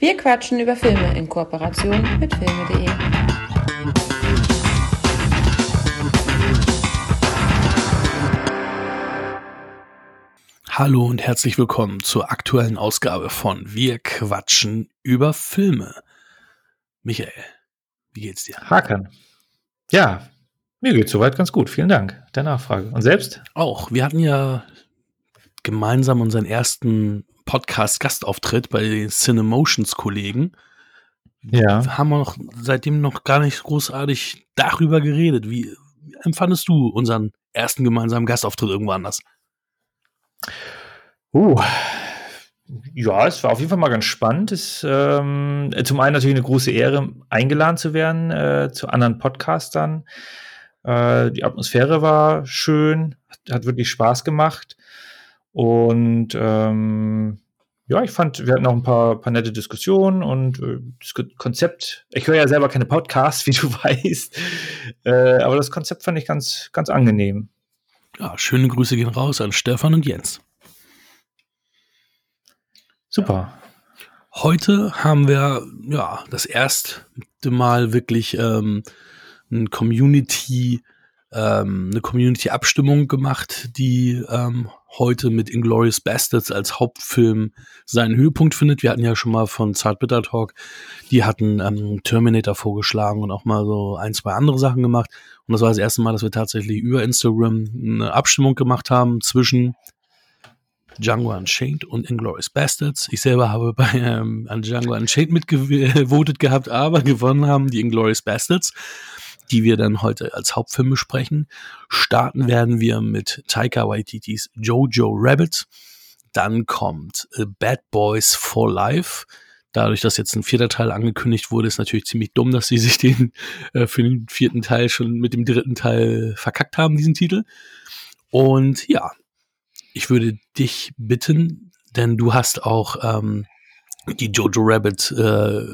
Wir quatschen über Filme in Kooperation mit filme.de. Hallo und herzlich willkommen zur aktuellen Ausgabe von Wir quatschen über Filme. Michael, wie geht's dir? Hakan. Ja, mir geht's soweit ganz gut. Vielen Dank der Nachfrage. Und selbst? Auch. Wir hatten ja gemeinsam unseren ersten Podcast-Gastauftritt bei den Cinemotions-Kollegen. Ja. Haben wir noch seitdem noch gar nicht großartig darüber geredet. Wie empfandest du unseren ersten gemeinsamen Gastauftritt irgendwo anders? Uh, ja, es war auf jeden Fall mal ganz spannend. Es, ähm, zum einen natürlich eine große Ehre, eingeladen zu werden äh, zu anderen Podcastern. Äh, die Atmosphäre war schön, hat, hat wirklich Spaß gemacht. Und ähm, ja, ich fand, wir hatten auch ein paar, paar nette Diskussionen und äh, das Konzept, ich höre ja selber keine Podcasts, wie du weißt, äh, aber das Konzept fand ich ganz, ganz angenehm. Ja, schöne Grüße gehen raus an Stefan und Jens. Super. Heute haben wir ja das erste Mal wirklich ähm, ein Community, ähm, eine Community-Abstimmung gemacht, die ähm, heute mit Inglorious Bastards als Hauptfilm seinen Höhepunkt findet. Wir hatten ja schon mal von Zartbitter Talk, die hatten ähm, Terminator vorgeschlagen und auch mal so ein, zwei andere Sachen gemacht. Und das war das erste Mal, dass wir tatsächlich über Instagram eine Abstimmung gemacht haben zwischen Django Unchained und Inglourious Bastards. Ich selber habe bei ähm, an Django Unchained mitgevotet gehabt, aber gewonnen haben die Inglourious Bastards, die wir dann heute als Hauptfilm besprechen. Starten werden wir mit Taika Waititis Jojo Rabbit. Dann kommt äh, Bad Boys for Life dadurch, dass jetzt ein vierter Teil angekündigt wurde, ist natürlich ziemlich dumm, dass sie sich den äh, für den vierten Teil schon mit dem dritten Teil verkackt haben, diesen Titel. Und ja, ich würde dich bitten, denn du hast auch ähm, die Jojo Rabbit äh,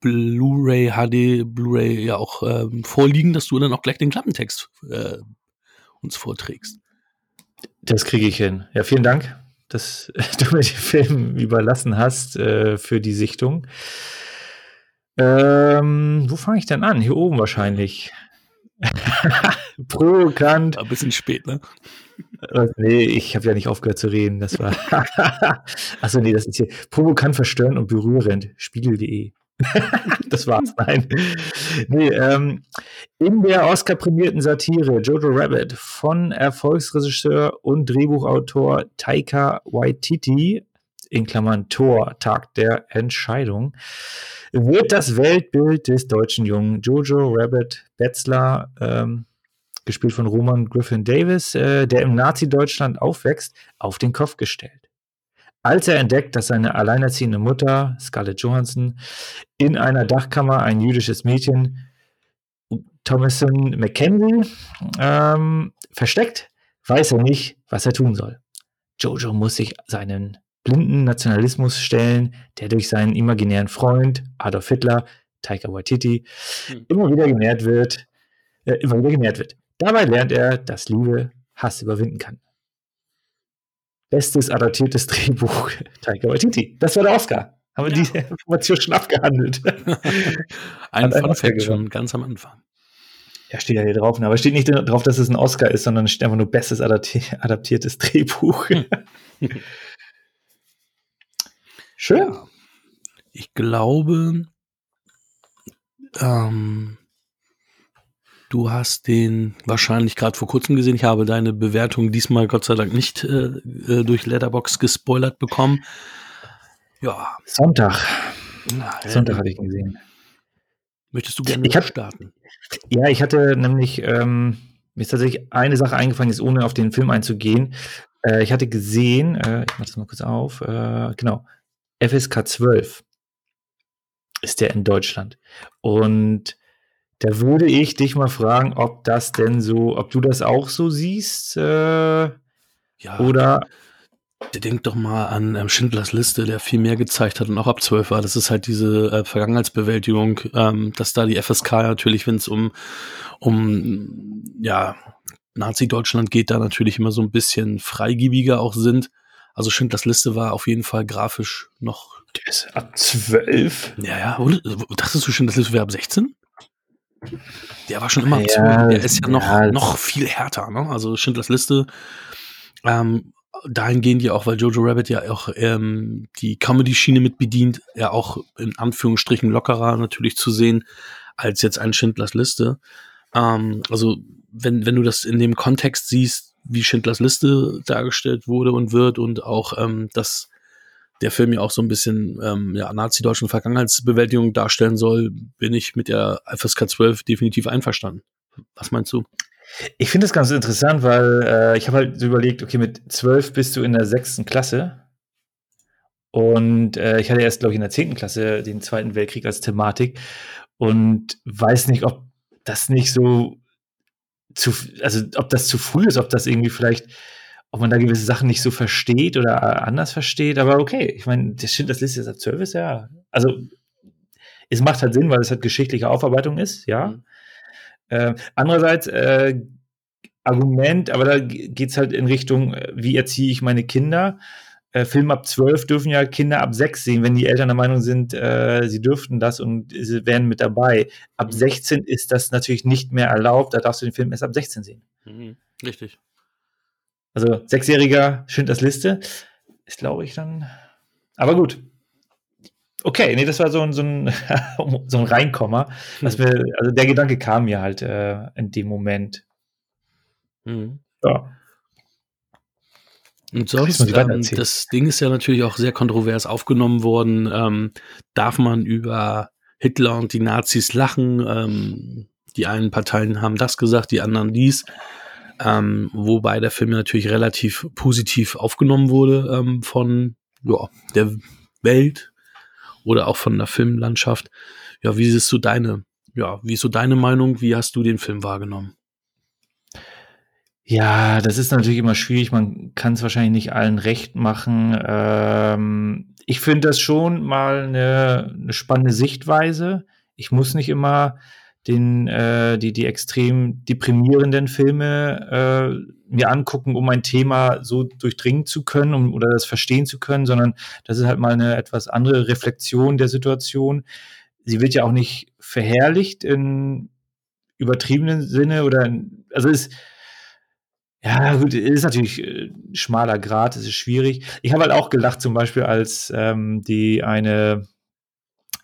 Blu-ray, HD, Blu-ray ja auch ähm, vorliegen, dass du dann auch gleich den Klappentext äh, uns vorträgst. Das kriege ich hin. Ja, vielen Dank dass du mir den Film überlassen hast äh, für die Sichtung. Ähm, wo fange ich denn an? Hier oben wahrscheinlich. Provokant. Ein bisschen spät, ne? Nee, ich habe ja nicht aufgehört zu reden. Das war. Achso, nee, das ist hier. Provokant, verstörend und berührend. Spiegel.de. das war's, nein. Nee, ähm, in der Oscar-prämierten Satire Jojo Rabbit von Erfolgsregisseur und Drehbuchautor Taika Waititi, in Klammern Tor, Tag der Entscheidung, wird das Weltbild des deutschen Jungen Jojo Rabbit Betzler, ähm, gespielt von Roman Griffin Davis, äh, der im Nazi-Deutschland aufwächst, auf den Kopf gestellt. Als er entdeckt, dass seine alleinerziehende Mutter, Scarlett Johansson, in einer Dachkammer ein jüdisches Mädchen, Thomason McKenzie, ähm, versteckt, weiß er nicht, was er tun soll. Jojo muss sich seinen blinden Nationalismus stellen, der durch seinen imaginären Freund Adolf Hitler, Taika Waititi, hm. immer wieder genährt wird, äh, immer wieder genährt wird. Dabei lernt er, dass Liebe Hass überwinden kann. Bestes adaptiertes Drehbuch, Taika Waititi. Das war der Oscar. Haben wir ja. diese Information schon abgehandelt. ein Fun Fact schon ganz am Anfang. Ja, steht ja hier drauf. Ne? Aber steht nicht drauf, dass es ein Oscar ist, sondern steht einfach nur bestes adaptiertes Drehbuch. Hm. Schön. Ja. Ich glaube, ähm, Du hast den wahrscheinlich gerade vor kurzem gesehen. Ich habe deine Bewertung diesmal Gott sei Dank nicht äh, äh durch Letterbox gespoilert bekommen. Ja. Sonntag. Na, Sonntag hatte ich gesehen. Möchtest du gerne ich hab, starten? Ja, ich hatte nämlich, ähm, mir ist tatsächlich eine Sache eingefallen, jetzt ohne auf den Film einzugehen. Äh, ich hatte gesehen, äh, ich mache das mal kurz auf, äh, genau, FSK 12 ist der in Deutschland. Und da würde ich dich mal fragen, ob das denn so, ob du das auch so siehst. Äh, ja. Oder. Denk doch mal an ähm, Schindlers Liste, der viel mehr gezeigt hat und auch ab 12 war. Das ist halt diese äh, Vergangenheitsbewältigung, ähm, dass da die FSK natürlich, wenn es um, um ja, Nazi-Deutschland geht, da natürlich immer so ein bisschen freigebiger auch sind. Also Schindlers Liste war auf jeden Fall grafisch noch Der ist ab 12. Ja, ja. Und, dachtest du schon, das wäre ab 16? Der war schon immer Ja, 12. Der ist ja noch, ja. noch viel härter, ne? Also Schindlers Liste, ähm, dahingehend ja auch, weil Jojo Rabbit ja auch ähm, die Comedy-Schiene mit bedient, ja auch in Anführungsstrichen lockerer natürlich zu sehen, als jetzt ein Schindlers Liste. Ähm, also, wenn, wenn du das in dem Kontext siehst, wie Schindlers Liste dargestellt wurde und wird und auch, ähm, dass der Film ja auch so ein bisschen ähm, ja, nazi-deutschen Vergangenheitsbewältigung darstellen soll, bin ich mit der FSK 12 definitiv einverstanden. Was meinst du? Ich finde das ganz interessant, weil äh, ich habe halt so überlegt, okay, mit 12 bist du in der sechsten Klasse. Und äh, ich hatte erst, glaube ich, in der zehnten Klasse den Zweiten Weltkrieg als Thematik und weiß nicht, ob das nicht so zu, also ob das zu früh ist, ob das irgendwie vielleicht, ob man da gewisse Sachen nicht so versteht oder äh, anders versteht, aber okay, ich meine, das stimmt, das Liste ist ab 12 ist, ja. Also es macht halt Sinn, weil es halt geschichtliche Aufarbeitung ist, ja. Mhm. Äh, andererseits, äh, Argument, aber da geht es halt in Richtung, äh, wie erziehe ich meine Kinder? Äh, Film ab 12 dürfen ja Kinder ab 6 sehen, wenn die Eltern der Meinung sind, äh, sie dürften das und sie wären mit dabei. Ab Mhm. 16 ist das natürlich nicht mehr erlaubt, da darfst du den Film erst ab 16 sehen. Mhm. Richtig. Also Sechsjähriger Schindlers Liste ist, glaube ich, dann. Aber gut. Okay, nee, das war so ein, so ein, so ein Reinkommer. Was mir, also der Gedanke kam mir halt äh, in dem Moment. Mhm. Ja. Und sonst, ähm, das Ding ist ja natürlich auch sehr kontrovers aufgenommen worden. Ähm, darf man über Hitler und die Nazis lachen? Ähm, die einen Parteien haben das gesagt, die anderen dies. Ähm, wobei der Film natürlich relativ positiv aufgenommen wurde ähm, von ja, der Welt oder auch von der Filmlandschaft. Ja, wie ist so deine, ja, wie ist so deine Meinung? Wie hast du den Film wahrgenommen? Ja, das ist natürlich immer schwierig. Man kann es wahrscheinlich nicht allen recht machen. Ähm, ich finde das schon mal eine, eine spannende Sichtweise. Ich muss nicht immer den, äh, die, die extrem deprimierenden Filme äh, mir angucken, um ein Thema so durchdringen zu können um, oder das verstehen zu können, sondern das ist halt mal eine etwas andere Reflexion der Situation. Sie wird ja auch nicht verherrlicht in übertriebenen Sinne oder in, also ist ja, gut, ist natürlich äh, schmaler Grad, es ist schwierig. Ich habe halt auch gelacht, zum Beispiel, als ähm, die eine,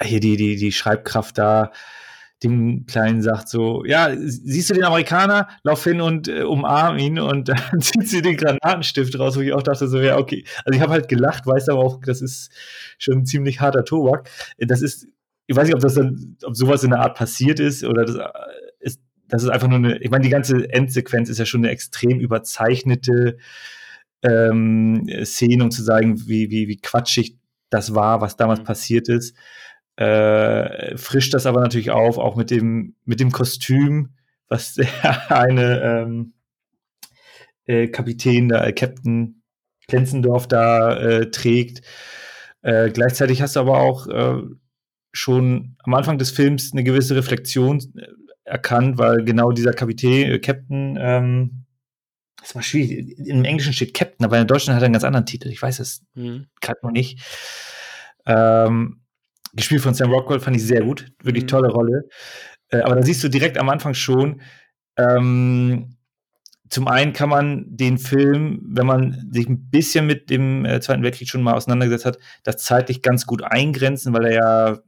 hier die, die, die Schreibkraft da dem Kleinen sagt so, ja, siehst du den Amerikaner? Lauf hin und äh, umarm ihn und dann zieht sie den Granatenstift raus, wo ich auch dachte so, ja, okay. Also ich habe halt gelacht, weiß aber auch, das ist schon ein ziemlich harter Tobak. Das ist, ich weiß nicht, ob das dann, ob sowas in der Art passiert ist oder das äh, ist, das ist einfach nur eine, ich meine, die ganze Endsequenz ist ja schon eine extrem überzeichnete ähm, Szene, um zu zeigen, wie, wie, wie quatschig das war, was damals Mhm. passiert ist. Äh, frischt das aber natürlich auf, auch mit dem, mit dem Kostüm, was der eine ähm, äh, Kapitän, da, äh, Captain Klenzendorf da äh, trägt. Äh, gleichzeitig hast du aber auch äh, schon am Anfang des Films eine gewisse Reflexion äh, erkannt, weil genau dieser Kapitän, äh, Captain, ähm, das war schwierig. Im Englischen steht Captain, aber in Deutschland hat er einen ganz anderen Titel. Ich weiß es Mhm. gerade noch nicht. Ähm, gespielt von Sam Rockwell fand ich sehr gut. Wirklich Mhm. tolle Rolle. Äh, aber da siehst du direkt am Anfang schon, ähm, zum einen kann man den Film, wenn man sich ein bisschen mit dem äh, Zweiten Weltkrieg schon mal auseinandergesetzt hat, das zeitlich ganz gut eingrenzen, weil er ja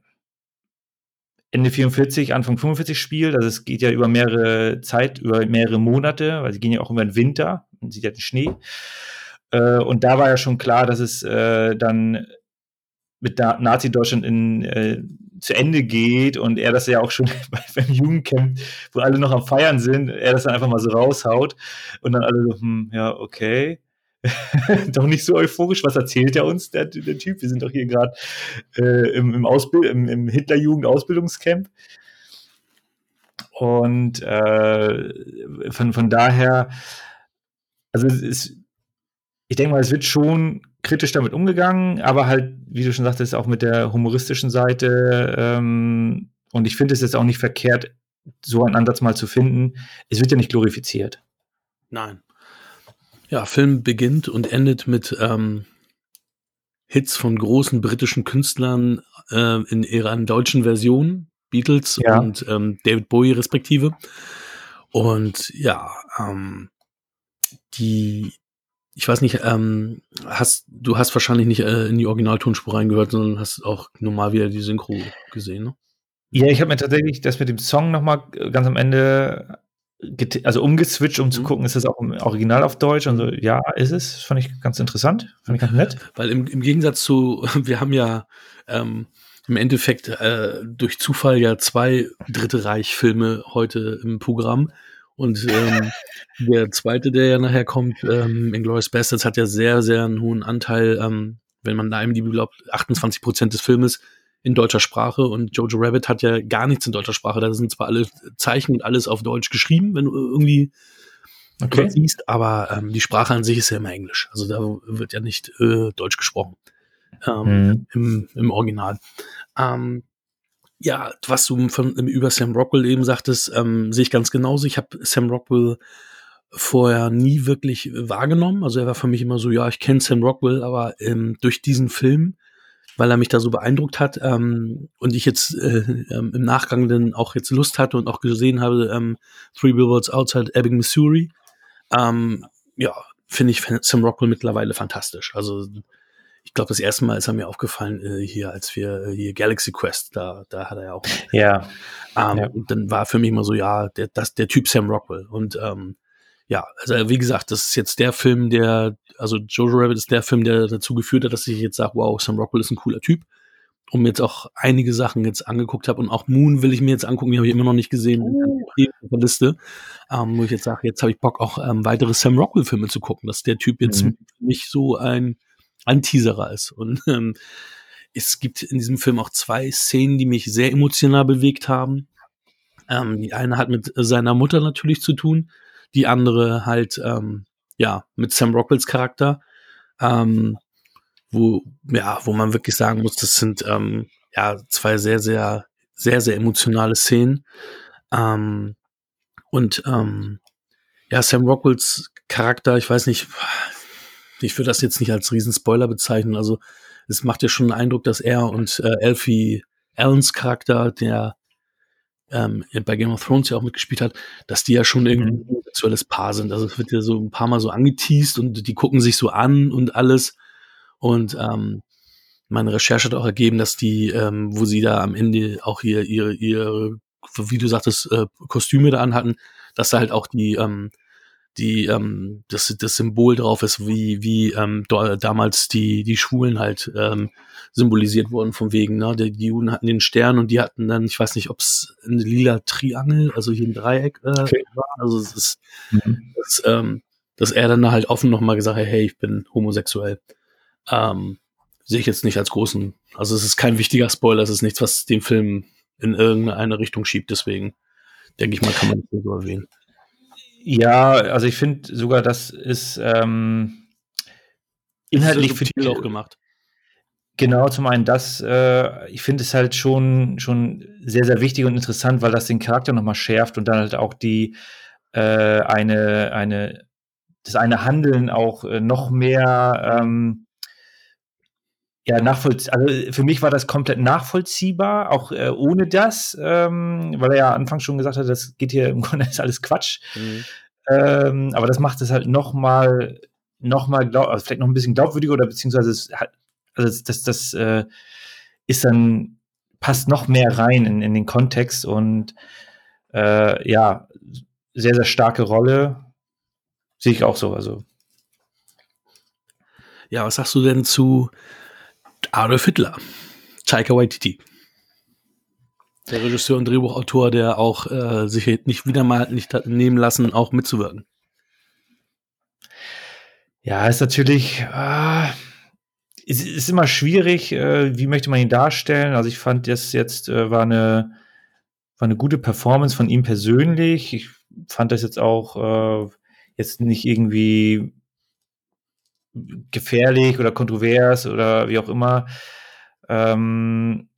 Ende 44, Anfang 45 spielt. Also es geht ja über mehrere Zeit, über mehrere Monate, weil sie gehen ja auch über den Winter. Man sieht ja den Schnee. Äh, und da war ja schon klar, dass es äh, dann mit Na- Nazi-Deutschland äh, zu Ende geht und er das ja auch schon bei- beim Jugendcamp, wo alle noch am Feiern sind, er das dann einfach mal so raushaut und dann alle so, hm, ja, okay. doch nicht so euphorisch, was erzählt er uns, der, der Typ? Wir sind doch hier gerade äh, im, im, Ausbild im, im Hitlerjugend-Ausbildungscamp. Und äh, von, von daher, also es ich denke mal, es wird schon kritisch damit umgegangen, aber halt, wie du schon sagtest, auch mit der humoristischen Seite. Ähm, und ich finde es jetzt auch nicht verkehrt, so einen Ansatz mal zu finden. Es wird ja nicht glorifiziert. Nein. Ja, Film beginnt und endet mit ähm, Hits von großen britischen Künstlern äh, in ihrer deutschen Version, Beatles Ja. und ähm, David Bowie respektive. Und ja, ähm, die, ich weiß nicht, ähm, hast, du hast wahrscheinlich nicht äh, in die Originaltonspur reingehört, sondern hast auch normal wieder die Synchro gesehen, ne? Ja, ich habe mir tatsächlich das mit dem Song noch mal ganz am Ende also umgeswitcht, um zu Mhm. gucken, ist das auch im Original auf Deutsch? Und so, ja, ist es. Fand ich ganz interessant. Fand ich ganz nett. Weil im, im Gegensatz zu, wir haben ja ähm, im Endeffekt äh, durch Zufall ja zwei Dritte Reich-Filme heute im Programm. Und ähm, der zweite, der ja nachher kommt, ähm, Inglourious Bastards, hat ja sehr, sehr einen hohen Anteil, ähm, wenn man da IMDb glaubt, 28 Prozent des Filmes in deutscher Sprache und Jojo Rabbit hat ja gar nichts in deutscher Sprache. Da sind zwar alle Zeichen und alles auf Deutsch geschrieben, wenn du irgendwie Okay. siehst, aber ähm, die Sprache an sich ist ja immer Englisch. Also da wird ja nicht äh, Deutsch gesprochen ähm, Mhm. im, im Original. Ähm, ja, was du von, über Sam Rockwell eben sagtest, ähm, sehe ich ganz genauso. Ich habe Sam Rockwell vorher nie wirklich wahrgenommen. Also er war für mich immer so, ja, ich kenne Sam Rockwell, aber ähm, durch diesen Film, weil er mich da so beeindruckt hat ähm, und ich jetzt äh, ähm, im Nachgang dann auch jetzt Lust hatte und auch gesehen habe, ähm, Three Billboards Outside Ebbing, Missouri, ähm, ja, finde ich Sam Rockwell mittlerweile fantastisch. Also ich glaube, das erste Mal ist er mir aufgefallen äh, hier, als wir äh, hier Galaxy Quest, da, da hat er ja auch. Ja. Ähm, Ja. Und dann war für mich immer so, ja, der, das, der Typ Sam Rockwell. Und ähm, ja, also wie gesagt, das ist jetzt der Film, der, also Jojo Rabbit ist der Film, der dazu geführt hat, dass ich jetzt sage, wow, Sam Rockwell ist ein cooler Typ. Und mir jetzt auch einige Sachen jetzt angeguckt habe und auch Moon will ich mir jetzt angucken, die habe ich immer noch nicht gesehen Oh. in der Liste, ähm, wo ich jetzt sage, jetzt habe ich Bock auch ähm, weitere Sam Rockwell Filme zu gucken, dass der Typ jetzt Mhm. für mich so ein ein Teaserer ist. Und ähm, es gibt in diesem Film auch zwei Szenen, die mich sehr emotional bewegt haben. Ähm, die eine hat mit seiner Mutter natürlich zu tun, die andere halt ähm, ja mit Sam Rockwells Charakter, ähm, wo ja wo man wirklich sagen muss, das sind ähm, ja zwei sehr sehr sehr sehr emotionale Szenen. Ähm, und ähm, ja Sam Rockwells Charakter, ich weiß nicht, ich würde das jetzt nicht als Riesenspoiler bezeichnen. Also es macht ja schon den Eindruck, dass er und äh, Elfie Allens Charakter, der ähm, bei Game of Thrones ja auch mitgespielt hat, dass die ja schon irgendwie ein homosexuelles Paar sind. Also es wird ja so ein paar Mal so angeteased und die gucken sich so an und alles. Und ähm, meine Recherche hat auch ergeben, dass die, ähm, wo sie da am Ende auch hier ihre, ihre, wie du sagtest, äh, Kostüme da anhatten, dass da halt auch die, ähm, die ähm, das, das Symbol drauf ist, wie, wie ähm, da, damals die, die Schwulen halt ähm, symbolisiert wurden, von wegen, ne? Die, die Juden hatten den Stern und die hatten dann, ich weiß nicht, ob es ein lila Triangel, also hier ein Dreieck äh, Okay. war. Also es ist, Mhm. dass, ähm, dass er dann halt offen nochmal gesagt hat, hey, ich bin homosexuell. Ähm, sehe ich jetzt nicht als großen, also es ist kein wichtiger Spoiler, es ist nichts, was den Film in irgendeine Richtung schiebt, deswegen denke ich mal, kann man das so erwähnen. Ja, also ich finde sogar, das ist ähm, inhaltlich Ist für subtil auch gemacht. Genau, zum einen das, äh, ich finde es halt schon, schon sehr, sehr wichtig und interessant, weil das den Charakter nochmal schärft und dann halt auch die äh, eine, eine, das eine Handeln auch äh, noch mehr ähm, ja, nachvollziehbar. Also für mich war das komplett nachvollziehbar, auch äh, ohne das, ähm, weil er ja anfangs schon gesagt hat, das geht hier im Grunde ist alles Quatsch. Mhm. Ähm, aber das macht es halt noch mal, noch mal glaub, also vielleicht noch ein bisschen glaubwürdiger oder beziehungsweise es hat, also das, das, das äh, ist dann passt noch mehr rein in, in den Kontext und äh, ja, sehr, sehr starke Rolle. Sehe ich auch so. Also Ja, was sagst du denn zu Adolf Hitler? Taika Waititi. Der Regisseur und Drehbuchautor, der auch äh, sich nicht wieder mal nicht hat nehmen lassen, auch mitzuwirken. ja, ist natürlich, ah, ist, ist immer schwierig, äh, wie möchte man ihn darstellen. Also ich fand das jetzt äh, war eine war eine gute Performance von ihm persönlich. Ich fand das jetzt auch äh, jetzt nicht irgendwie gefährlich oder kontrovers oder wie auch immer. Ähm,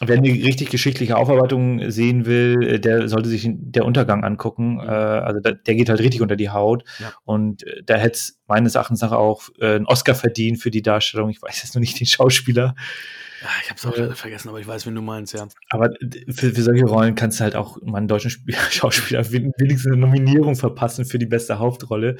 wer eine richtig geschichtliche Aufarbeitung sehen will, äh, der sollte sich der Untergang angucken. Äh, also da, der geht halt richtig unter die Haut. Ja. Und äh, da hätte es meines Erachtens nach auch äh, einen Oscar verdient für die Darstellung. Ich weiß jetzt noch nicht den Schauspieler. Ja, ich habe es auch äh, vergessen, aber ich weiß, wen du meinst, ja. Aber für, für solche Rollen kannst du halt auch mal einen deutschen Sp Schauspieler wenigstens eine Nominierung verpassen für die beste Hauptrolle.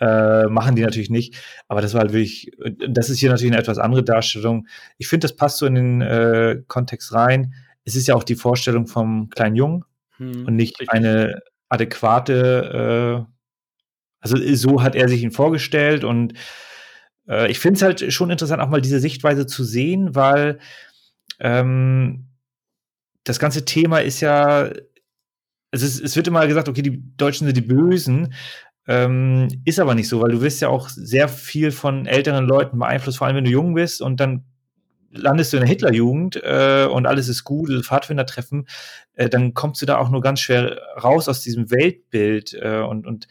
Äh, machen die natürlich nicht. Aber das war halt wirklich, das ist hier natürlich eine etwas andere Darstellung. Ich finde, das passt so in den äh, Kontext rein. Es ist ja auch die Vorstellung vom kleinen Jungen hm, und nicht richtig. eine adäquate, äh, also so hat er sich ihn vorgestellt und äh, ich finde es halt schon interessant, auch mal diese Sichtweise zu sehen, weil ähm, das ganze Thema ist ja, es, ist, es wird immer gesagt, okay, die Deutschen sind die Bösen, ähm, ist aber nicht so, weil du wirst ja auch sehr viel von älteren Leuten beeinflusst, vor allem wenn du jung bist und dann landest du in der Hitlerjugend äh, und alles ist gut, Pfadfinder treffen, äh, dann kommst du da auch nur ganz schwer raus aus diesem Weltbild äh, und, und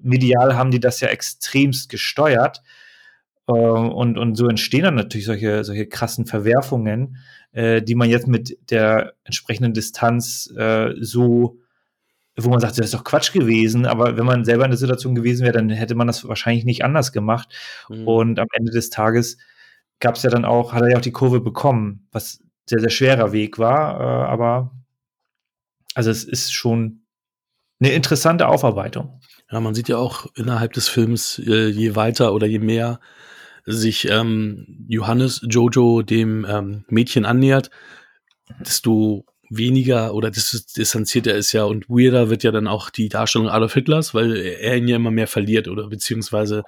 medial haben die das ja extremst gesteuert. Äh, und, und so entstehen dann natürlich solche, solche krassen Verwerfungen, äh, die man jetzt mit der entsprechenden Distanz äh, so wo man sagt, das ist doch Quatsch gewesen, aber wenn man selber in der Situation gewesen wäre, dann hätte man das wahrscheinlich nicht anders gemacht. Mhm. Und am Ende des Tages gab es ja dann auch, hat er ja auch die Kurve bekommen, was sehr, sehr schwerer Weg war, äh, aber also es ist schon eine interessante Aufarbeitung. Ja, man sieht ja auch innerhalb des Films, äh, je weiter oder je mehr sich ähm, Johannes Jojo dem ähm, Mädchen annähert, desto weniger oder distanzierter ist ja und weirder wird ja dann auch die Darstellung Adolf Hitlers, weil er ihn ja immer mehr verliert oder beziehungsweise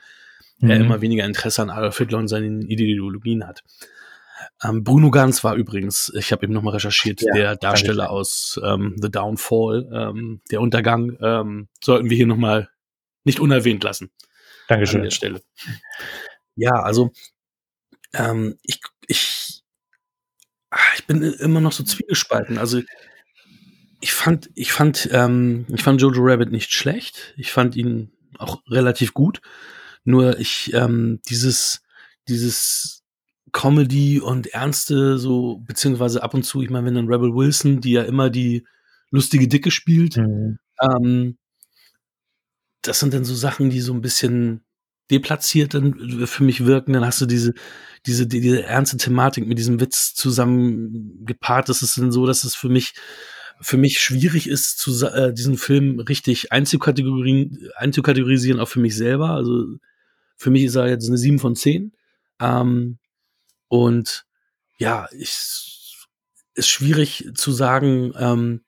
mhm. er immer weniger Interesse an Adolf Hitler und seinen Ideologien hat. Ähm, Bruno Ganz war übrigens, ich habe eben nochmal recherchiert, ja, der Darsteller aus ähm, The Downfall, ähm, der Untergang, ähm, sollten wir hier nochmal nicht unerwähnt lassen. Dankeschön. An der Stelle. Ja, also ähm, ich, ich bin immer noch so zwiegespalten. Also ich fand, ich fand, ähm, ich fand Jojo Rabbit nicht schlecht. Ich fand ihn auch relativ gut. Nur ich, ähm, dieses, dieses Comedy und Ernste, so, beziehungsweise ab und zu, ich meine, wenn dann Rebel Wilson, die ja immer die lustige Dicke spielt, mhm. ähm, das sind dann so Sachen, die so ein bisschen deplatziert dann für mich wirken, dann hast du diese, diese, die, diese ernste Thematik mit diesem Witz zusammen gepaart. Das ist dann so, dass es für mich, für mich schwierig ist, zu, äh, diesen Film richtig einzukategorisieren, einzukategorisieren, auch für mich selber. Also für mich ist er jetzt eine 7 von 10. Ähm, und ja, ich, ist schwierig zu sagen, ähm,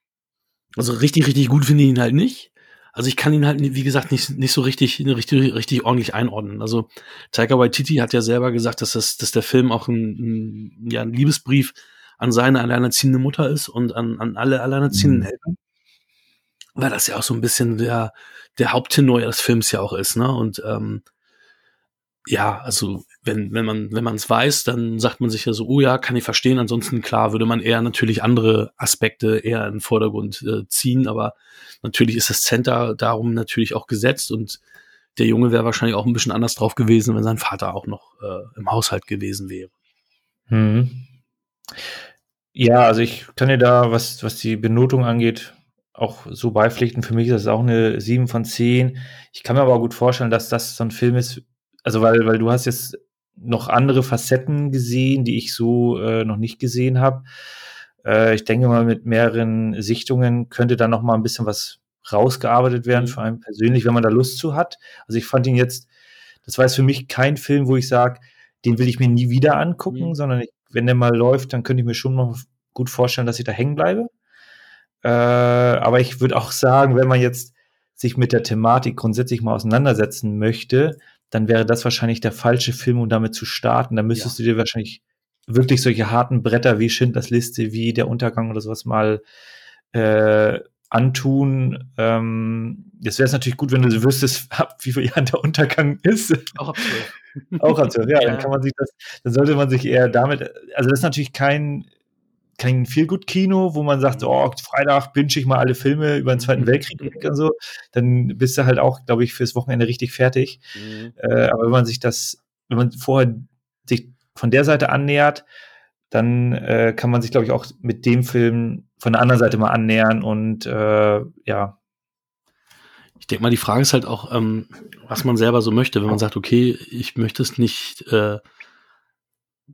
also richtig, richtig gut finde ich ihn halt nicht. Also ich kann ihn halt, wie gesagt, nicht, nicht so richtig, richtig, richtig ordentlich einordnen. Also Taika Waititi hat ja selber gesagt, dass, das, dass der Film auch ein, ein, ja, ein Liebesbrief an seine alleinerziehende Mutter ist und an, an alle alleinerziehenden mhm. Eltern. Weil das ja auch so ein bisschen der, der Haupttenor des Films ja auch ist, ne? Und ähm, ja, also wenn, wenn man, wenn man es weiß, dann sagt man sich ja so, oh ja, kann ich verstehen. Ansonsten klar, würde man eher natürlich andere Aspekte eher in den Vordergrund äh, ziehen, aber natürlich ist das Center darum natürlich auch gesetzt und der Junge wäre wahrscheinlich auch ein bisschen anders drauf gewesen, wenn sein Vater auch noch äh, im Haushalt gewesen wäre. Hm. Ja, also ich kann dir da, was, was die Benotung angeht, auch so beipflichten. Für mich ist das auch eine 7 von 10. Ich kann mir aber auch gut vorstellen, dass das so ein Film ist, also weil, weil du hast jetzt noch andere Facetten gesehen, die ich so äh, noch nicht gesehen habe. Äh, ich denke mal, mit mehreren Sichtungen könnte da noch mal ein bisschen was rausgearbeitet werden, mhm. vor allem persönlich, wenn man da Lust zu hat. Also ich fand ihn jetzt, das war jetzt für mich kein Film, wo ich sage, den will ich mir nie wieder angucken, mhm. sondern ich, wenn der mal läuft, dann könnte ich mir schon noch gut vorstellen, dass ich da hängen bleibe. Äh, aber ich würde auch sagen, wenn man jetzt sich mit der Thematik grundsätzlich mal auseinandersetzen möchte, dann wäre das wahrscheinlich der falsche Film, um damit zu starten. Da müsstest ja. du dir wahrscheinlich wirklich solche harten Bretter wie Schindlers Liste, wie Der Untergang oder sowas mal äh, antun. Ähm, jetzt wäre es natürlich gut, wenn du wüsstest, wie viel Jahren der Untergang ist. Auch ab 12. Auch ab 12, ja, ja, Dann kann man sich das, dann sollte man sich eher damit, also das ist natürlich kein kein Feelgood-Kino, wo man sagt, oh, Freitag binge ich mal alle Filme über den Zweiten Weltkrieg und so, dann bist du halt auch, glaube ich, fürs Wochenende richtig fertig. Mhm. Äh, aber wenn man sich das, wenn man vorher sich von der Seite annähert, dann äh, kann man sich, glaube ich, auch mit dem Film von der anderen Seite mal annähern und äh, ja. Ich denke mal, die Frage ist halt auch, ähm, was man selber so möchte. Wenn man sagt, okay, ich möchte es nicht äh,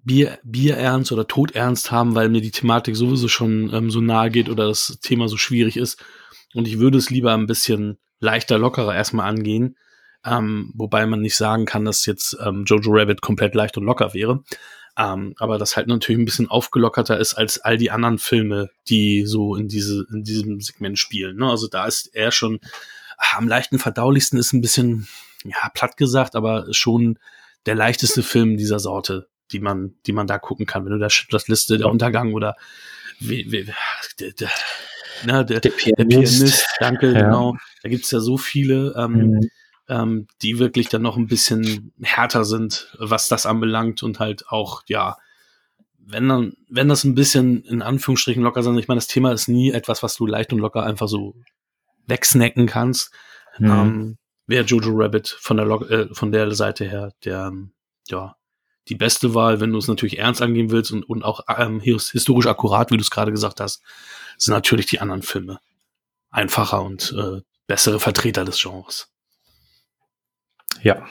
Bier, Bier ernst oder Tod ernst haben, weil mir die Thematik sowieso schon ähm, so nahe geht oder das Thema so schwierig ist. Und ich würde es lieber ein bisschen leichter, lockerer erstmal angehen. Ähm, wobei man nicht sagen kann, dass jetzt ähm, Jojo Rabbit komplett leicht und locker wäre. Ähm, aber das halt natürlich ein bisschen aufgelockerter ist als all die anderen Filme, die so in diese, in diesem Segment spielen. Ne? Also da ist er schon ach, am leichten verdaulichsten ist ein bisschen, ja, platt gesagt, aber schon der leichteste Film dieser Sorte, die man, die man da gucken kann. Wenn du da das Liste, der Untergang oder wie, wie, der, der, ne, der, der, Pianist. der Pianist, danke, ja. genau. Da gibt's ja so viele. Ähm, mhm ähm, die wirklich dann noch ein bisschen härter sind, was das anbelangt und halt auch, ja, wenn dann, wenn das ein bisschen in Anführungsstrichen locker sind, ich meine, das Thema ist nie etwas, was du leicht und locker einfach so wegsnacken kannst, mhm. ähm, wäre Jojo Rabbit von der, äh, von der Seite her der, ja, die beste Wahl, wenn du es natürlich ernst angehen willst und, und auch ähm, historisch akkurat, wie du es gerade gesagt hast, sind natürlich die anderen Filme einfacher und äh, bessere Vertreter des Genres. Ja.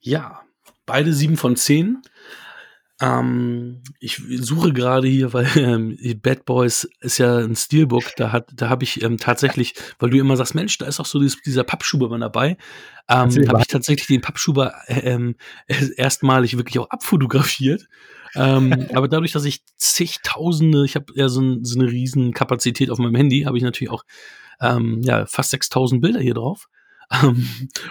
Ja, beide sieben von zehn. Ähm, ich suche gerade hier, weil ähm, Bad Boys ist ja ein Steelbook. Da hat, da habe ich ähm, tatsächlich, weil du immer sagst, Mensch, da ist auch so dieses, dieser Pappschuber mal dabei. Ähm, habe ich tatsächlich den Pappschuber ähm, erstmalig wirklich auch abfotografiert. ähm, aber dadurch, dass ich zigtausende, ich habe ja so, ein, so, eine riesen Kapazität auf meinem Handy, habe ich natürlich auch ähm, ja fast 6000 Bilder hier drauf. Um,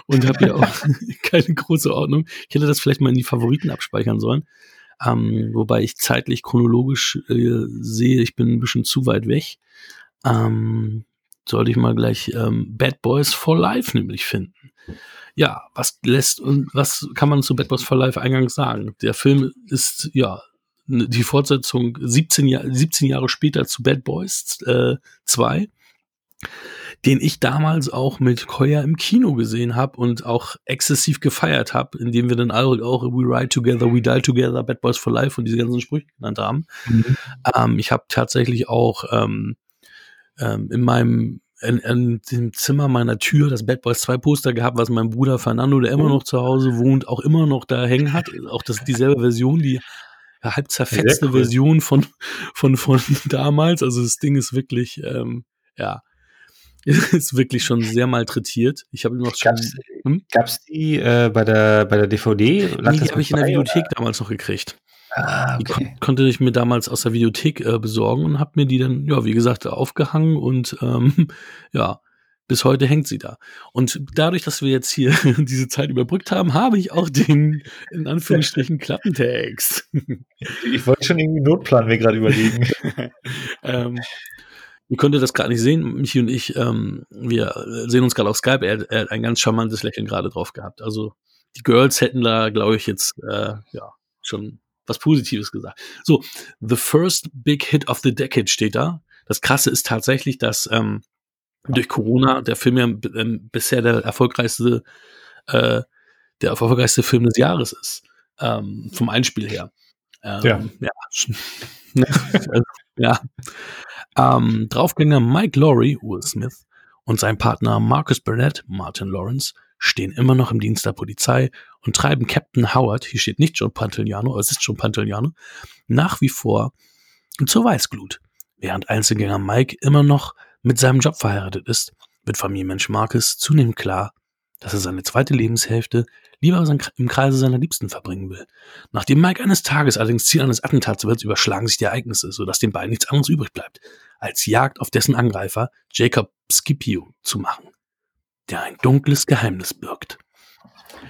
und habe ja auch keine große Ordnung. Ich hätte das vielleicht mal in die Favoriten abspeichern sollen. Ähm, wobei ich zeitlich chronologisch äh, sehe, ich bin ein bisschen zu weit weg. Ähm, sollte ich mal gleich ähm, Bad Boys for Life nämlich finden. Ja, was lässt und was kann man zu Bad Boys for Life eingangs sagen? Der Film ist ja die Fortsetzung 17, Jahr, 17 Jahre später zu Bad Boys äh, 2 den ich damals auch mit Koya im Kino gesehen habe und auch exzessiv gefeiert habe, indem wir dann auch, auch We Ride Together, We Die Together, Bad Boys for Life und diese ganzen Sprüche genannt haben. Mhm. Ähm, ich habe tatsächlich auch ähm, ähm, in meinem in, in dem Zimmer meiner Tür das Bad Boys 2 Poster gehabt, was mein Bruder Fernando, der immer noch zu Hause wohnt, auch immer noch da hängen hat. Auch das dieselbe Version, die halb zerfetzte cool. Version von, von, von damals. Also das Ding ist wirklich, ähm, ja, ist wirklich schon sehr malträtiert. Ich habe noch schon. Gab's, hm? gab's die äh, bei der bei der DVD? Lag nee, die habe ich in der Videothek oder? damals noch gekriegt. Ah, okay. Die kon konnte ich mir damals aus der Videothek äh, besorgen und habe mir die dann, ja, wie gesagt, aufgehangen und ähm, ja, bis heute hängt sie da. Und dadurch, dass wir jetzt hier diese Zeit überbrückt haben, habe ich auch den, in Anführungsstrichen, Klappentext. Ich wollte schon irgendwie Notplan mir gerade überlegen. ähm, Ihr könntet das gerade nicht sehen, Michi und ich, ähm, wir sehen uns gerade auf Skype. Er, er, hat ein ganz charmantes Lächeln gerade drauf gehabt. Also die Girls hätten da, glaube ich, jetzt äh, ja schon was Positives gesagt. So, The First Big Hit of the Decade steht da. Das Krasse ist tatsächlich, dass ähm, durch Corona der Film ja ähm, bisher der erfolgreichste, äh, der erfolgreichste Film des Jahres ist. Ähm, vom Einspiel her. Ähm, ja. Ja. ja. Ähm, Draufgänger Mike Laurie, Will Smith, und sein Partner Marcus Burnett, Martin Lawrence, stehen immer noch im Dienst der Polizei und treiben Captain Howard, hier steht nicht John Pantoliano, es ist John Pantoliano, nach wie vor zur Weißglut. Während Einzelgänger Mike immer noch mit seinem Job verheiratet ist, wird Familienmensch Marcus zunehmend klar, dass er seine zweite Lebenshälfte lieber im Kreise seiner Liebsten verbringen will. Nachdem Mike eines Tages allerdings Ziel eines Attentats wird, überschlagen sich die Ereignisse, sodass den beiden nichts anderes übrig bleibt, als Jagd auf dessen Angreifer Jacob Scipio zu machen, der ein dunkles Geheimnis birgt.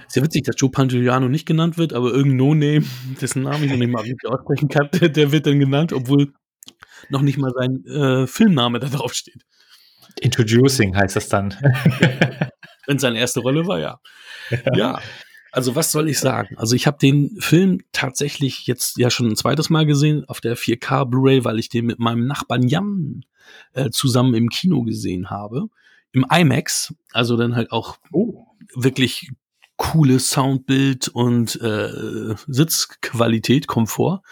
Sehr witzig, dass Joe Pantoliano nicht genannt wird, aber irgendein No-Name, dessen Namen ich noch nicht mal wirklich aussprechen kann, der, der, wird dann genannt, obwohl noch nicht mal sein äh, Filmname da drauf steht. Introducing heißt das dann. Wenn seine erste Rolle war, ja. Ja. Also was soll ich sagen? Also ich habe den Film tatsächlich jetzt ja schon ein zweites Mal gesehen auf der 4K Blu-ray, weil ich den mit meinem Nachbarn Jan äh, zusammen im Kino gesehen habe. Im IMAX, also dann halt auch oh. wirklich cooles Soundbild und äh, Sitzqualität, Komfort.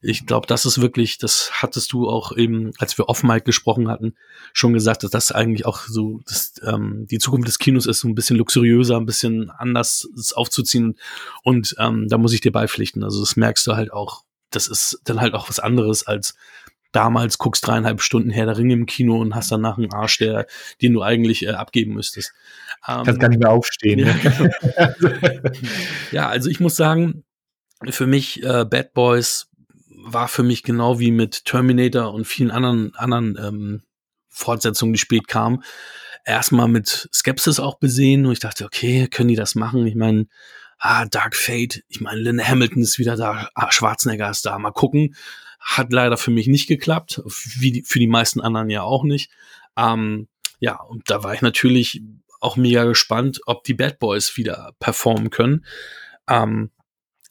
Ich glaube, das ist wirklich, das hattest du auch eben, als wir off Mic gesprochen hatten, schon gesagt, dass das eigentlich auch so das, ähm, die Zukunft des Kinos ist, so ein bisschen luxuriöser, ein bisschen anders aufzuziehen. Und ähm, da muss ich dir beipflichten. Also das merkst du halt auch. Das ist dann halt auch was anderes als damals guckst dreieinhalb Stunden Herr der Ringe im Kino und hast danach einen Arsch, der, den du eigentlich äh, abgeben müsstest. Ähm, Kannst gar nicht mehr aufstehen. Ja, ne? ja also ich muss sagen, für mich äh, Bad Boys war für mich genau wie mit Terminator und vielen anderen anderen ähm, Fortsetzungen, die spät kamen, erstmal mit Skepsis auch besehen und ich dachte, okay, können die das machen? Ich meine, ah, Dark Fate, ich meine, Linda Hamilton ist wieder da, ah, Schwarzenegger ist da, mal gucken. Hat leider für mich nicht geklappt, wie die, für die meisten anderen ja auch nicht. Ähm, ja, und da war ich natürlich auch mega gespannt, ob die Bad Boys wieder performen können. Ähm,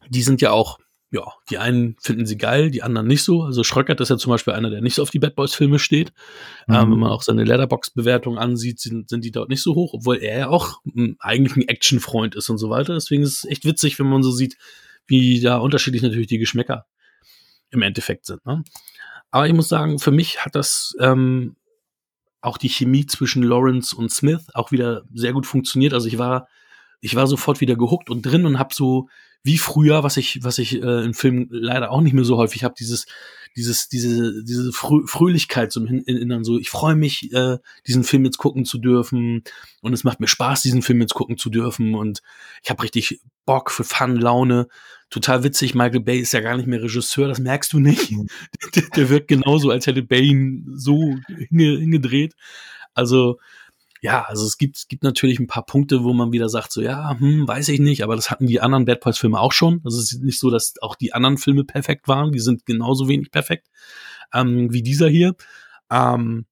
die sind ja auch, ja, die einen finden sie geil, die anderen nicht so. Also Schröckert ist ja zum Beispiel einer, der nicht so auf die Bad Boys Filme steht. Ähm, mhm. Ähm, wenn man auch seine Letterbox-Bewertung ansieht, sind, sind die dort nicht so hoch, obwohl er ja auch m, eigentlich ein Action-Freund ist und so weiter. Deswegen ist es echt witzig, wenn man so sieht, wie da unterschiedlich natürlich die Geschmäcker im Endeffekt sind. Ne? Aber ich muss sagen, für mich hat das ähm, auch die Chemie zwischen Lawrence und Smith auch wieder sehr gut funktioniert. Also ich war, ich war sofort wieder gehuckt und drin und habe so wie früher, was ich, was ich äh, in Filmen leider auch nicht mehr so häufig habe, dieses, dieses, diese, diese Frö Fröhlichkeit zum Innern. So, ich freue mich, äh, diesen Film jetzt gucken zu dürfen und es macht mir Spaß, diesen Film jetzt gucken zu dürfen und ich habe richtig Bock für Fun, Laune. Total witzig, Michael Bay ist ja gar nicht mehr Regisseur, das merkst du nicht. Der, der wirkt genauso, als hätte Bay ihn so hingedreht. Also, ja, also es gibt, es gibt natürlich ein paar Punkte, wo man wieder sagt, so ja, hm, weiß ich nicht, aber das hatten die anderen Bad Boys Filme auch schon. Also es ist nicht so, dass auch die anderen Filme perfekt waren, die sind genauso wenig perfekt ähm, wie dieser hier. Ähm,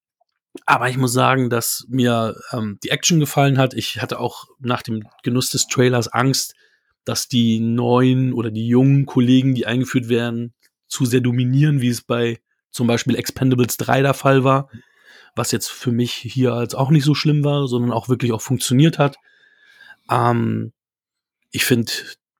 aber ich muss sagen, dass mir ähm, die Action gefallen hat. Ich hatte auch nach dem Genuss des Trailers Angst, dass die neuen oder die jungen Kollegen, die eingeführt werden, zu sehr dominieren, wie es bei zum Beispiel Expendables 3 der Fall war was jetzt für mich hier als auch nicht so schlimm war, sondern auch wirklich auch funktioniert hat. Ähm, ich finde,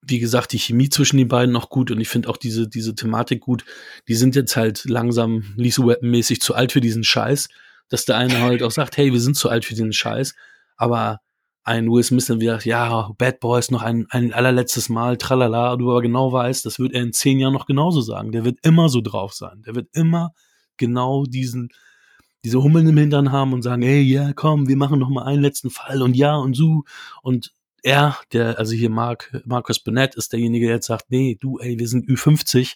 wie gesagt, die Chemie zwischen den beiden noch gut und ich finde auch diese, diese Thematik gut. Die sind jetzt halt langsam Lisa Weapon-mäßig zu alt für diesen Scheiß, dass der eine halt auch sagt, hey, wir sind zu alt für diesen Scheiß, aber ein Will Smith dann wieder, ja, Bad Boys noch ein, ein allerletztes Mal, tralala, du aber genau weißt, das wird er in zehn Jahren noch genauso sagen. Der wird immer so drauf sein. Der wird immer genau diesen, diese Hummeln im Hintern haben und sagen, ey, ja, komm, wir machen noch mal einen letzten Fall und ja und so. Und er, der, also hier Mark, Marcus Burnett ist derjenige, der jetzt sagt, nee, du, ey, wir sind Ü50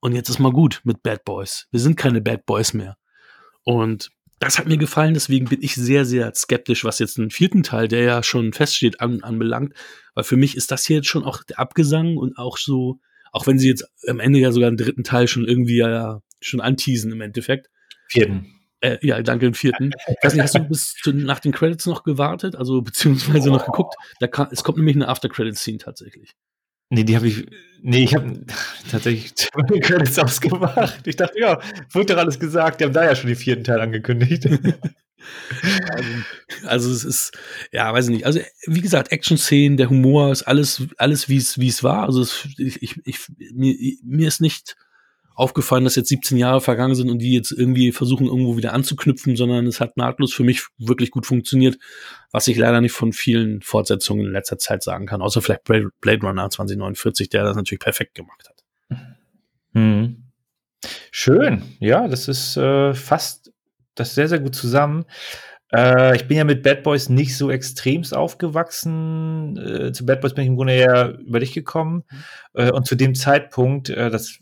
und jetzt ist mal gut mit Bad Boys. Wir sind keine Bad Boys mehr. Und das hat mir gefallen, deswegen bin ich sehr, sehr skeptisch, was jetzt einen vierten Teil, der ja schon feststeht, an, anbelangt. Weil für mich ist das hier jetzt schon auch der Abgesang und auch so, auch wenn sie jetzt am Ende ja sogar einen dritten Teil schon irgendwie ja schon anteasen im Endeffekt. Vierten. Äh, ja, danke, den vierten. Ich weiß nicht, hast du bis zu, nach den Credits noch gewartet? Also, beziehungsweise oh. noch geguckt? Da kann, es kommt nämlich eine After-Credit-Scene tatsächlich. Nee, die habe ich. Nee, ich habe tatsächlich die Credits ausgemacht. Ich dachte, ja, wurde doch alles gesagt. Die haben da ja schon den vierten Teil angekündigt. also, also, es ist, ja, weiß ich nicht. Also, wie gesagt, Action-Szenen, der Humor ist alles, alles wie es, wie es war. Also, es, ich, ich, ich, mir, mir ist nicht aufgefallen, dass jetzt 17 Jahre vergangen sind und die jetzt irgendwie versuchen, irgendwo wieder anzuknüpfen, sondern es hat nahtlos für mich wirklich gut funktioniert, was ich leider nicht von vielen Fortsetzungen in letzter Zeit sagen kann, außer vielleicht Blade Runner 2049, der das natürlich perfekt gemacht hat. Hm. Schön, ja, das ist äh, fast das sehr, sehr gut zusammen. Äh, ich bin ja mit Bad Boys nicht so extremst aufgewachsen. Äh, zu Bad Boys bin ich im Grunde eher über dich gekommen. Mhm. Äh, und zu dem Zeitpunkt, äh, das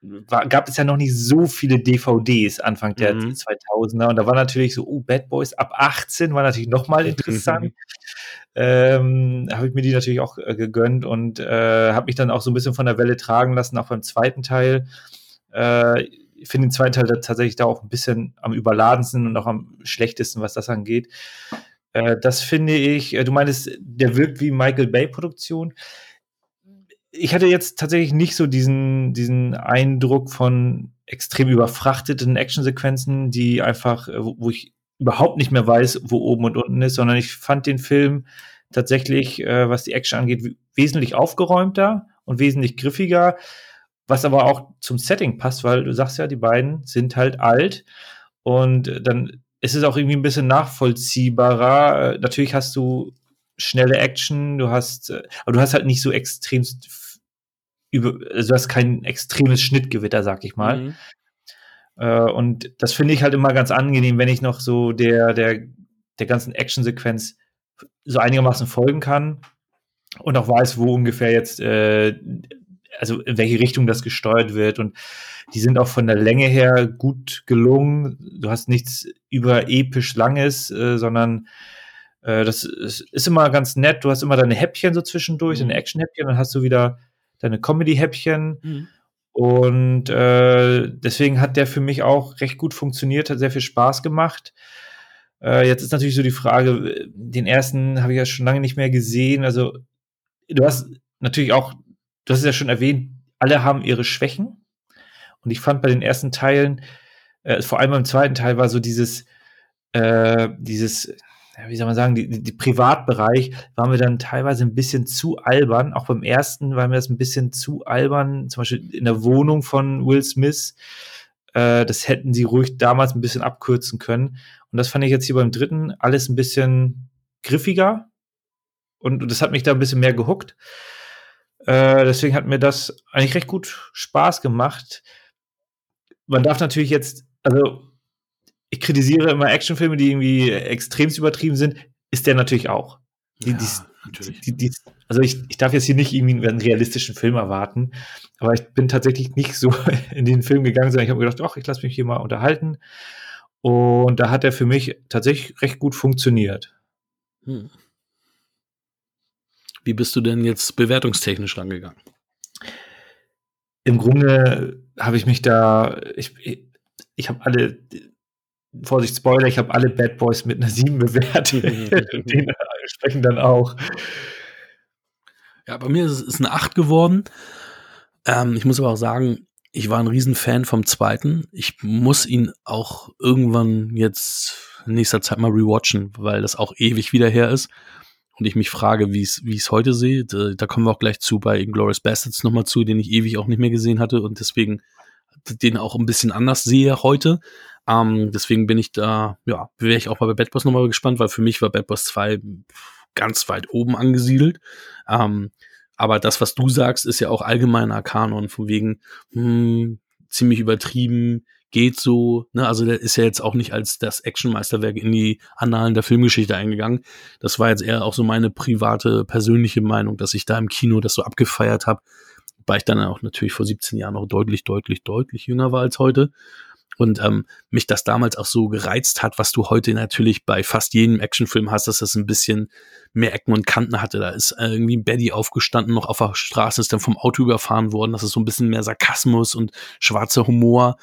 war, gab es ja noch nicht so viele DVDs Anfang der mhm. 2000er und da war natürlich so, oh, Bad Boys ab 18 war natürlich nochmal interessant. ähm, habe ich mir die natürlich auch äh, gegönnt und äh, habe mich dann auch so ein bisschen von der Welle tragen lassen, auch beim zweiten Teil. Äh, ich finde den zweiten Teil tatsächlich da auch ein bisschen am überladensten und auch am schlechtesten, was das angeht. Äh, das finde ich, äh, du meinst, der wirkt wie Michael Bay Produktion ich hatte jetzt tatsächlich nicht so diesen, diesen Eindruck von extrem überfrachteten Actionsequenzen, die einfach, äh, wo, ich überhaupt nicht mehr weiß, wo oben und unten ist, sondern ich fand den Film tatsächlich, äh, was die Action angeht, wesentlich aufgeräumter und wesentlich griffiger. was aber auch zum Setting passt, weil du sagst ja, die beiden sind halt alt und dann ist es auch irgendwie ein bisschen nachvollziehbarer. Äh, natürlich hast du schnelle Action, du hast, äh, aber du hast halt nicht so extrem über, also du hast kein extremes Schnittgewitter, sag ich mal. Mhm. Äh, und das finde ich halt immer ganz angenehm, wenn ich noch so der, der, der ganzen Actionsequenz so einigermaßen folgen kann und auch weiß, wo ungefähr jetzt, äh, also in welche Richtung das gesteuert wird. Und die sind auch von der Länge her gut gelungen. Du hast nichts über episch Langes, äh, sondern äh, das ist, ist, immer ganz nett. Du hast immer deine Häppchen so zwischendurch, mhm. deine Action-Häppchen, dann hast du wieder deine Comedy-Häppchen. Mhm. Und äh, deswegen hat der für mich auch recht gut funktioniert, hat sehr viel Spaß gemacht. Äh, jetzt ist natürlich so die Frage, den ersten habe ich ja schon lange nicht mehr gesehen. Also du hast natürlich auch, du hast es ja schon erwähnt, alle haben ihre Schwächen. Und ich fand bei den ersten Teilen, äh, vor allem im zweiten Teil war so dieses, äh, dieses, wie soll man sagen, die, die, Privatbereich waren wir dann teilweise ein bisschen zu albern. Auch beim ersten war mir das ein bisschen zu albern. Zum Beispiel in der Wohnung von Will Smith. Äh, das hätten sie ruhig damals ein bisschen abkürzen können. Und das fand ich jetzt hier beim dritten alles ein bisschen griffiger. Und, und das hat mich da ein bisschen mehr gehuckt. Äh, deswegen hat mir das eigentlich recht gut Spaß gemacht. Man darf natürlich jetzt, also ich kritisiere immer Actionfilme, die irgendwie extremst übertrieben sind, ist der natürlich auch. Die, ja, natürlich. Die, die, also ich, ich darf jetzt hier nicht irgendwie einen realistischen Film erwarten, aber ich bin tatsächlich nicht so in den Film gegangen, sondern ich habe gedacht, ach, ich lasse mich hier mal unterhalten. Und da hat er für mich tatsächlich recht gut funktioniert. Hm. Wie bist du denn jetzt bewertungstechnisch rangegangen? Im Grunde habe ich mich da, ich, ich habe alle Vorsicht, Spoiler, ich habe alle Bad Boys mit einer 7 bewertet. Den sprechen dann auch. Ja, bei mir ist es eine 8 geworden. Ähm, ich muss aber auch sagen, ich war ein Riesenfan vom zweiten. Ich muss ihn auch irgendwann jetzt in nächster Zeit mal rewatchen, weil das auch ewig wieder her ist. Und ich mich frage, wie ich es heute sehe. Da, da, kommen wir auch gleich zu bei Inglourious Bastards nochmal zu, den ich ewig auch nicht mehr gesehen hatte und deswegen den auch ein bisschen anders sehe heute. Ähm, deswegen bin ich da, ja, wäre ich auch mal bei Bad Boss nochmal gespannt, weil für mich war Bad Boss 2 ganz weit oben angesiedelt. Ähm, aber das, was du sagst, ist ja auch allgemeiner Kanon, von wegen, hm, ziemlich übertrieben, geht so, ne, also der ist ja jetzt auch nicht als das Actionmeisterwerk in die Annalen der Filmgeschichte eingegangen. Das war jetzt eher auch so meine private, persönliche Meinung, dass ich da im Kino das so abgefeiert habe, weil ich dann auch natürlich vor 17 Jahren noch deutlich, deutlich, deutlich jünger war als heute und ähm, mich das damals auch so gereizt hat, was du heute natürlich bei fast jedem Actionfilm hast, dass das ein bisschen mehr Ecken und Kanten hatte. Da ist äh, irgendwie ein Baddy aufgestanden, noch auf der Straße, ist dann vom Auto überfahren worden. Das ist so ein bisschen mehr Sarkasmus und schwarzer Humor.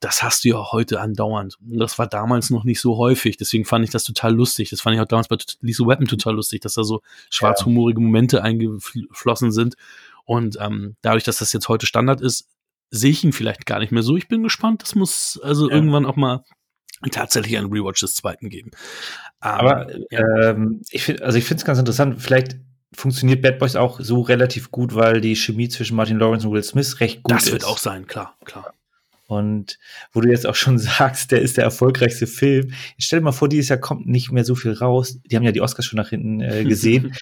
Das hast du ja heute andauernd. Und das war damals noch nicht so häufig. Deswegen fand ich das total lustig. Das fand ich auch damals bei Lisa Weapon total lustig, dass da so schwarzhumorige Momente eingeflossen sind. Und ähm, dadurch, dass das jetzt heute Standard ist, sehe ich ihn vielleicht gar nicht mehr so. Ich bin gespannt. Das muss also ja. irgendwann auch mal tatsächlich einen Rewatch des zweiten geben. Aber, Aber ja. ähm, ich finde, also ich finde es ganz interessant. Vielleicht funktioniert Bad Boys auch so relativ gut, weil die Chemie zwischen Martin Lawrence und Will Smith recht gut das ist. Das wird auch sein, klar, klar. Und wo du jetzt auch schon sagst, der ist der erfolgreichste Film. Ich stell dir mal vor, dieses Jahr kommt nicht mehr so viel raus. Die haben ja die Oscars schon nach hinten äh, gesehen.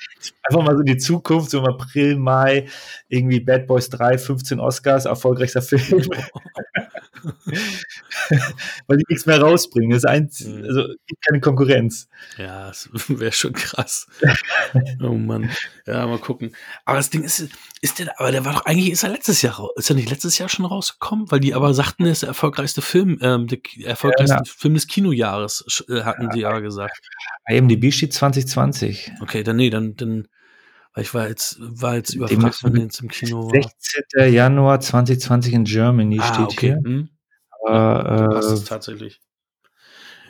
Einfach mal so die Zukunft, so im April, Mai, irgendwie Bad Boys 3, 15 Oscars, erfolgreichster Film. Weil die nichts mehr rausbringen. Das ist ein, mhm. also gibt keine Konkurrenz. Ja, das wäre schon krass. oh Mann. Ja, mal gucken. Aber das Ding ist, ist der, aber der war doch eigentlich, ist er letztes Jahr, ist er nicht letztes Jahr schon rausgekommen? Weil die aber sagten, er ist der erfolgreichste Film, ähm, der erfolgreichste ja, ja. Film des Kinojahres, äh, hatten ja, die ja gesagt. IMDb steht 2020. Okay, dann nee, dann, dann, weil ich war jetzt, war jetzt überfragt, wenn jetzt im Kino war. 16. Januar 2020 in Germany ah, steht okay. hier. Hm. Aber, äh, tatsächlich.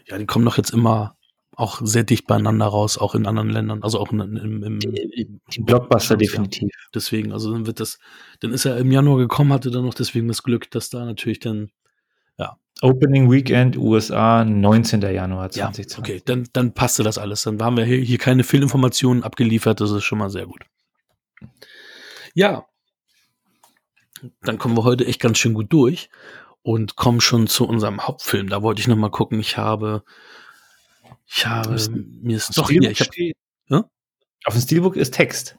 Ja, die kommen doch jetzt immer auch sehr dicht beieinander raus, auch in anderen Ländern, also auch in, im, im die, die Blockbuster definitiv. Deswegen, also dann wird das, dann ist er im Januar gekommen, hatte dann noch deswegen das Glück, dass da natürlich dann, ja. Opening Weekend USA, 19. Januar 2020. Ja, okay, dann, dann passte das alles. Dann haben wir hier, hier keine Fehlinformationen abgeliefert, das ist schon mal sehr gut. Ja, dann kommen wir heute echt ganz schön gut durch und kommen schon zu unserem Hauptfilm. Da wollte ich noch mal gucken. Ich habe, ich habe, mir ist Auf doch hier, ich habe, steht- Ja? Auf dem Steelbook ist Text.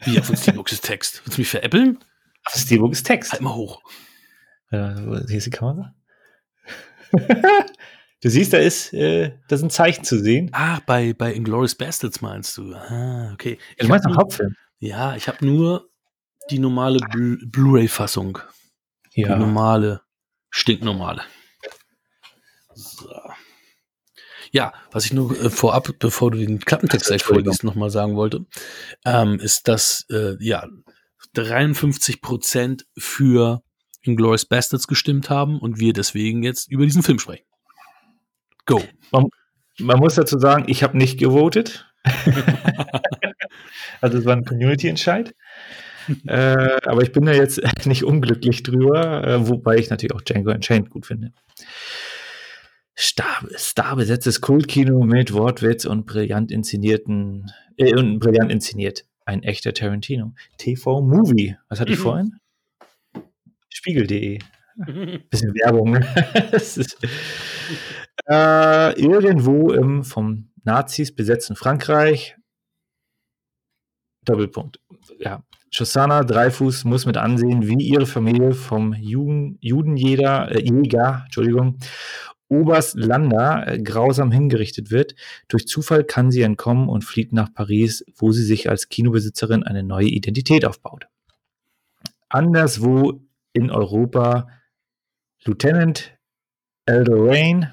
wie auf dem Steelbook ist Text. Willst du mich veräppeln? Auf dem Steelbook ist Text. Halt mal hoch. Äh, hier ist die Kamera. du siehst, da ist, äh, da sind Zeichen zu sehen. Ah, bei, bei Inglourious Bastards meinst du. Ah, okay. Du Ich meinst noch nur, Hauptfilm? ja, ich habe nur die normale Blu- Blu-ray-Fassung. Die normale, stinknormale. So. Ja, was ich nur äh, vorab, bevor du den Klappentext gleich vorliest, nochmal sagen wollte, ähm, ist, dass äh, ja 53 Prozent für Inglourious Bastards gestimmt haben und wir deswegen jetzt über diesen Film sprechen. Go. Man muss dazu sagen, ich habe nicht gewotet. also es war ein Community-Entscheid. äh, aber ich bin da jetzt nicht unglücklich drüber, äh, wobei ich natürlich auch Django Unchained gut finde. Star, starbesetztes Kultkino mit Wortwitz und brillant inszenierten, äh, und brillant inszeniert. Ein echter Tarantino. TV-Movie. Was hatte ich Mhm. vorhin? Spiegel.de. Bisschen Werbung. Ist, äh, irgendwo im vom Nazis besetzten Frankreich. Doppelpunkt. Ja. Shosanna Dreifuß muss mit ansehen, wie ihre Familie vom Juden, Judenjäger, äh, Jäger, Entschuldigung, Oberst Landa äh, grausam hingerichtet wird. Durch Zufall kann sie entkommen und flieht nach Paris, wo sie sich als Kinobesitzerin eine neue Identität aufbaut. Anderswo in Europa Lieutenant Eldorraine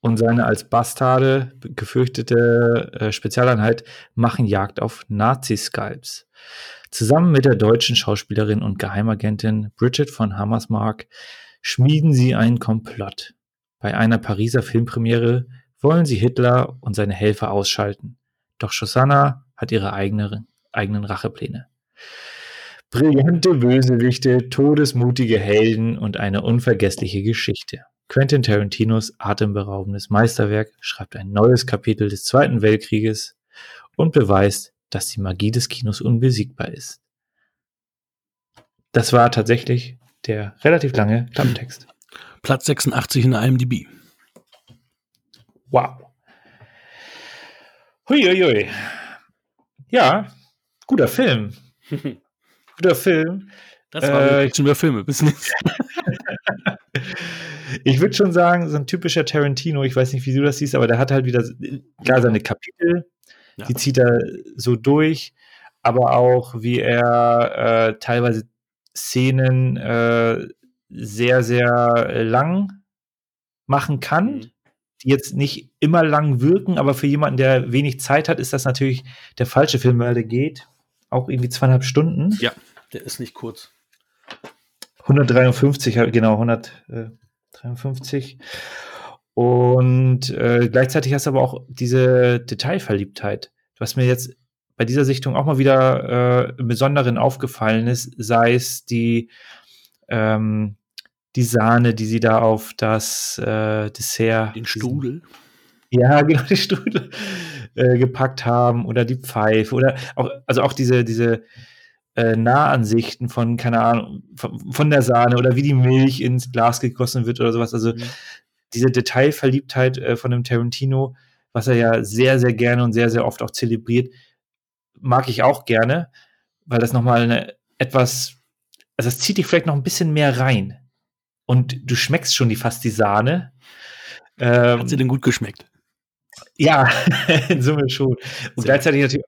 und seine als Bastarde gefürchtete äh, Spezialeinheit machen Jagd auf Nazi-Skalps. Zusammen mit der deutschen Schauspielerin und Geheimagentin Bridget von Hammersmark schmieden sie einen Komplott. Bei einer Pariser Filmpremiere wollen sie Hitler und seine Helfer ausschalten. Doch Shosanna hat ihre eigene, eigenen Rachepläne. Brillante Bösewichte, todesmutige Helden und eine unvergessliche Geschichte. Quentin Tarantinos atemberaubendes Meisterwerk schreibt ein neues Kapitel des Zweiten Weltkrieges und beweist, dass die Magie des Kinos unbesiegbar ist. Das war tatsächlich der relativ lange Klappentext. Platz 86 in der IMDb. Wow. Huiuiui. Ja, guter Film. Guter Film. Das war Äh, schon über Filme. Bis Ich würde schon sagen, so ein typischer Tarantino, ich weiß nicht, wie du das siehst, aber der hat halt wieder klar seine Kapitel, Ja. die zieht er so durch, aber auch wie er äh, teilweise Szenen äh, sehr, sehr lang machen kann, Mhm. die jetzt nicht immer lang wirken, aber für jemanden, der wenig Zeit hat, ist das natürlich der falsche Film, weil der geht auch irgendwie zweieinhalb Stunden. Ja, der ist nicht kurz. 153, ja, genau, 153. Und äh, gleichzeitig hast du aber auch diese Detailverliebtheit, was mir jetzt bei dieser Sichtung auch mal wieder äh, im Besonderen aufgefallen ist, sei es die, ähm, die Sahne, die sie da auf das äh, Dessert. Den Strudel. ja, genau, die Strudel äh, gepackt haben oder die Pfeife oder auch, also auch diese, diese äh, Nahansichten von, keine Ahnung, von, von der Sahne oder wie die Milch ins Glas gegossen wird oder sowas. Also Mhm. diese Detailverliebtheit äh, von dem Tarantino, was er ja sehr, sehr gerne und sehr, sehr oft auch zelebriert, mag ich auch gerne, weil das nochmal eine etwas, also es zieht dich vielleicht noch ein bisschen mehr rein. Und du schmeckst schon die, fast die Sahne. Ähm, Hat sie denn gut geschmeckt? ja, in Summe schon. Und Sehr gleichzeitig natürlich,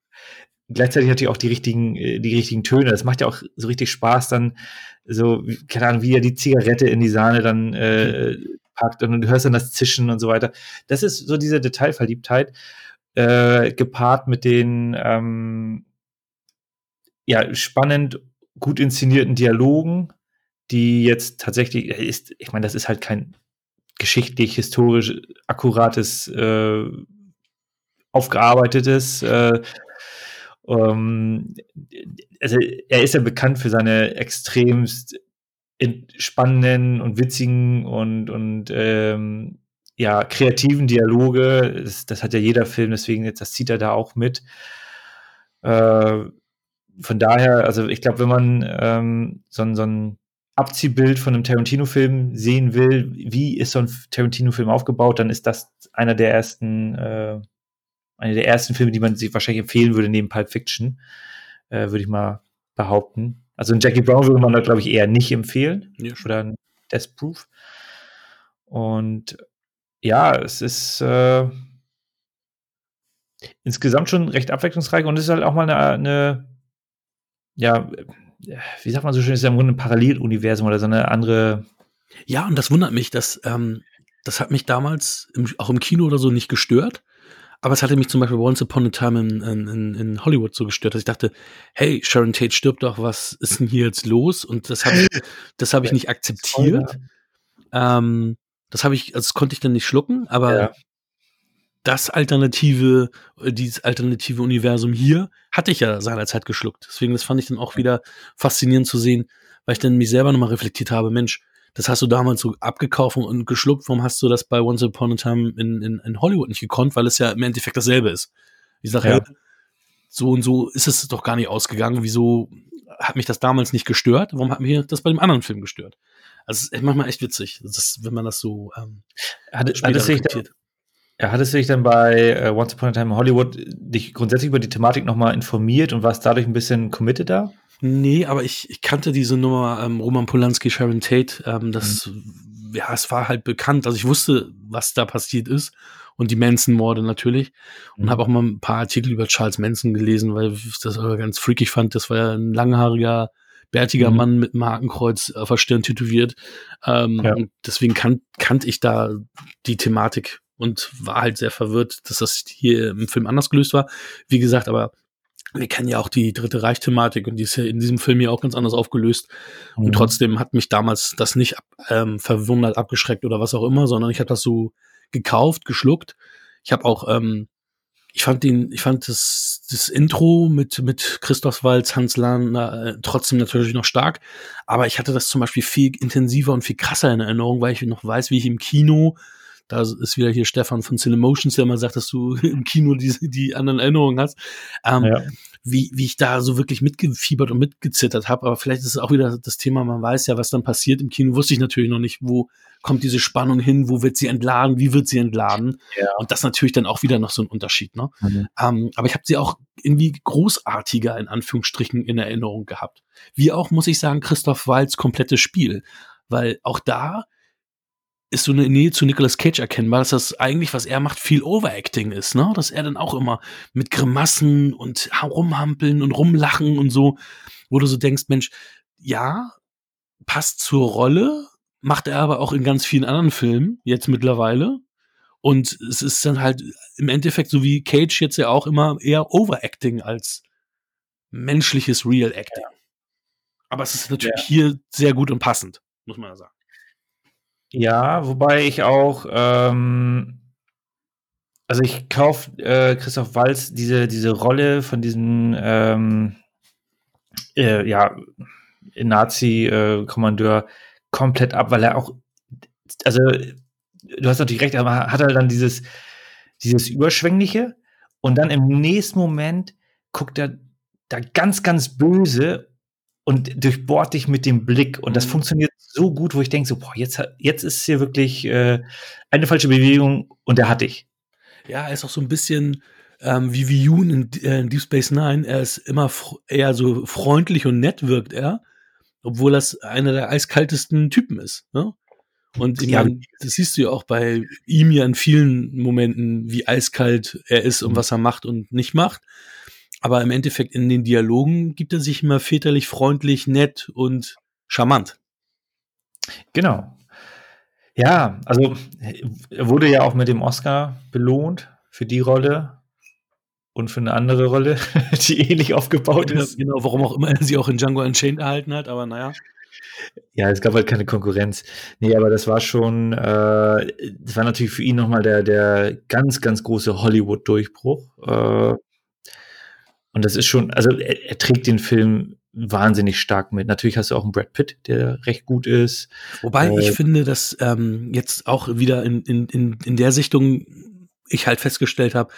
gleichzeitig natürlich auch die richtigen, äh, die richtigen Töne. Das macht ja auch so richtig Spaß, dann so, keine Ahnung, wie er die Zigarette in die Sahne dann äh, packt und du hörst dann das Zischen und so weiter. Das ist so diese Detailverliebtheit, äh, gepaart mit den ähm, ja, spannend, gut inszenierten Dialogen, die jetzt tatsächlich, äh, ist, ich meine, das ist halt kein geschichtlich, historisch akkurates, äh, aufgearbeitetes. Äh, ähm, also er ist ja bekannt für seine extremst spannenden und witzigen und, und ähm, ja, kreativen Dialoge. Das, das hat ja jeder Film, deswegen jetzt, das zieht er da auch mit. Äh, von daher, also ich glaube, wenn man ähm, so, so ein Abziehbild von einem Tarantino-Film sehen will, wie ist so ein Tarantino-Film aufgebaut, dann ist das einer der ersten, äh, einer der ersten Filme, die man sich wahrscheinlich empfehlen würde neben Pulp Fiction, äh, würde ich mal behaupten. Also ein Jackie Brown würde man da, glaube ich, eher nicht empfehlen. Ja. Oder ein Death Proof. Und ja, es ist äh, insgesamt schon recht abwechslungsreich und es ist halt auch mal eine, eine ja, wie sagt man so schön, ist ja im Grunde ein Paralleluniversum oder so eine andere. Ja, und das wundert mich, dass ähm, das hat mich damals im, auch im Kino oder so nicht gestört. Aber es hatte mich zum Beispiel Once Upon a Time in, in, in Hollywood so gestört, dass ich dachte, hey, Sharon Tate stirbt doch, was ist denn hier jetzt los? Und das habe ich, das habe ich nicht akzeptiert. Ähm, das habe ich, also das konnte ich dann nicht schlucken, aber ja das alternative, äh, dieses alternative Universum hier hatte ich ja seinerzeit geschluckt. Deswegen, das fand ich dann auch wieder faszinierend zu sehen, weil ich dann mich selber nochmal reflektiert habe, Mensch, das hast du damals so abgekauft und geschluckt, warum hast du das bei Once Upon a Time in, in, in Hollywood nicht gekonnt, weil es ja im Endeffekt dasselbe ist. Ich sage, ja. hey, so und so ist es doch gar nicht ausgegangen, wieso hat mich das damals nicht gestört, warum hat mich das bei dem anderen Film gestört? Also es ist manchmal echt witzig, das, wenn man das so ähm, hat, hat da, ja, hattest du dich dann bei äh, Once Upon a Time in Hollywood dich grundsätzlich über die Thematik nochmal informiert und warst dadurch ein bisschen committed da? Nee, aber ich, ich kannte diese Nummer ähm, Roman Polanski, Sharon Tate. Ähm, das, mhm. ja, es war halt bekannt. Also ich wusste, was da passiert ist und die Manson-Morde natürlich und mhm. habe auch mal ein paar Artikel über Charles Manson gelesen, weil ich das ganz freakig fand. Das war ja ein langhaariger, bärtiger mhm. Mann mit einem Hakenkreuz auf der Stirn tätowiert. Ähm, ja. Und deswegen kan kannte ich da die Thematik und war halt sehr verwirrt, dass das hier im Film anders gelöst war. Wie gesagt, aber wir kennen ja auch die dritte Reich-Thematik und die ist ja in diesem Film ja auch ganz anders aufgelöst. Mhm. Und trotzdem hat mich damals das nicht ähm, verwundert, abgeschreckt oder was auch immer, sondern ich habe das so gekauft, geschluckt. Ich habe auch, ähm, ich fand den, ich fand das, das Intro mit, mit Christoph Walz, Hans Lahn äh, trotzdem natürlich noch stark. Aber ich hatte das zum Beispiel viel intensiver und viel krasser in Erinnerung, weil ich noch weiß, wie ich im Kino da ist wieder hier Stefan von Cinemotions, der immer sagt, dass du im Kino die, die anderen Erinnerungen hast. Ähm, ja. wie, wie ich da so wirklich mitgefiebert und mitgezittert habe. Aber vielleicht ist es auch wieder das Thema, man weiß ja, was dann passiert. Im Kino wusste ich natürlich noch nicht, wo kommt diese Spannung hin, wo wird sie entladen, wie wird sie entladen. Ja. Und das natürlich dann auch wieder noch so ein Unterschied. Ne? Mhm. Ähm, aber ich habe sie auch irgendwie großartiger in Anführungsstrichen in Erinnerung gehabt. Wie auch, muss ich sagen, Christoph Walz komplettes Spiel. Weil auch da ist so eine Nähe zu Nicolas Cage erkennbar, dass das eigentlich, was er macht, viel Overacting ist, ne? Dass er dann auch immer mit Grimassen und rumhampeln und rumlachen und so, wo du so denkst, Mensch, ja, passt zur Rolle, macht er aber auch in ganz vielen anderen Filmen, jetzt mittlerweile. Und es ist dann halt im Endeffekt, so wie Cage jetzt ja auch immer eher Overacting als menschliches Real Acting. Ja. Aber es ist natürlich ja. hier sehr gut und passend, muss man ja sagen. Ja, wobei ich auch, ähm, also ich kaufe äh, Christoph Walz diese, diese Rolle von diesem ähm, äh, ja, Nazi-Kommandeur komplett ab, weil er auch, also du hast natürlich recht, aber hat er dann dieses, dieses Überschwängliche und dann im nächsten Moment guckt er da ganz, ganz böse und durchbohrt dich mit dem Blick. Und das mhm. funktioniert so gut, wo ich denke, so, boah, jetzt, jetzt ist hier wirklich äh, eine falsche Bewegung und er hat dich. Ja, er ist auch so ein bisschen ähm, wie Viyun in, äh, in Deep Space Nine. Er ist immer eher so freundlich und nett wirkt er, obwohl das einer der eiskaltesten Typen ist. Ne? Und ja. meine, das siehst du ja auch bei ihm ja in vielen Momenten, wie eiskalt er ist und mhm. was er macht und nicht macht. Aber im Endeffekt in den Dialogen gibt er sich immer väterlich, freundlich, nett und charmant. Genau. Ja, also er wurde ja auch mit dem Oscar belohnt für die Rolle und für eine andere Rolle, die ähnlich aufgebaut ist. Genau, warum auch immer er sie auch in Django Unchained erhalten hat, aber naja. Ja, es gab halt keine Konkurrenz. Nee, aber das war schon, äh, das war natürlich für ihn nochmal der, der ganz, ganz große Hollywood-Durchbruch. Äh, und das ist schon, also er, er, trägt den Film wahnsinnig stark mit. Natürlich hast du auch einen Brad Pitt, der recht gut ist. Wobei äh, ich finde, dass ähm, jetzt auch wieder in, in, in, in der Sichtung ich halt festgestellt habe,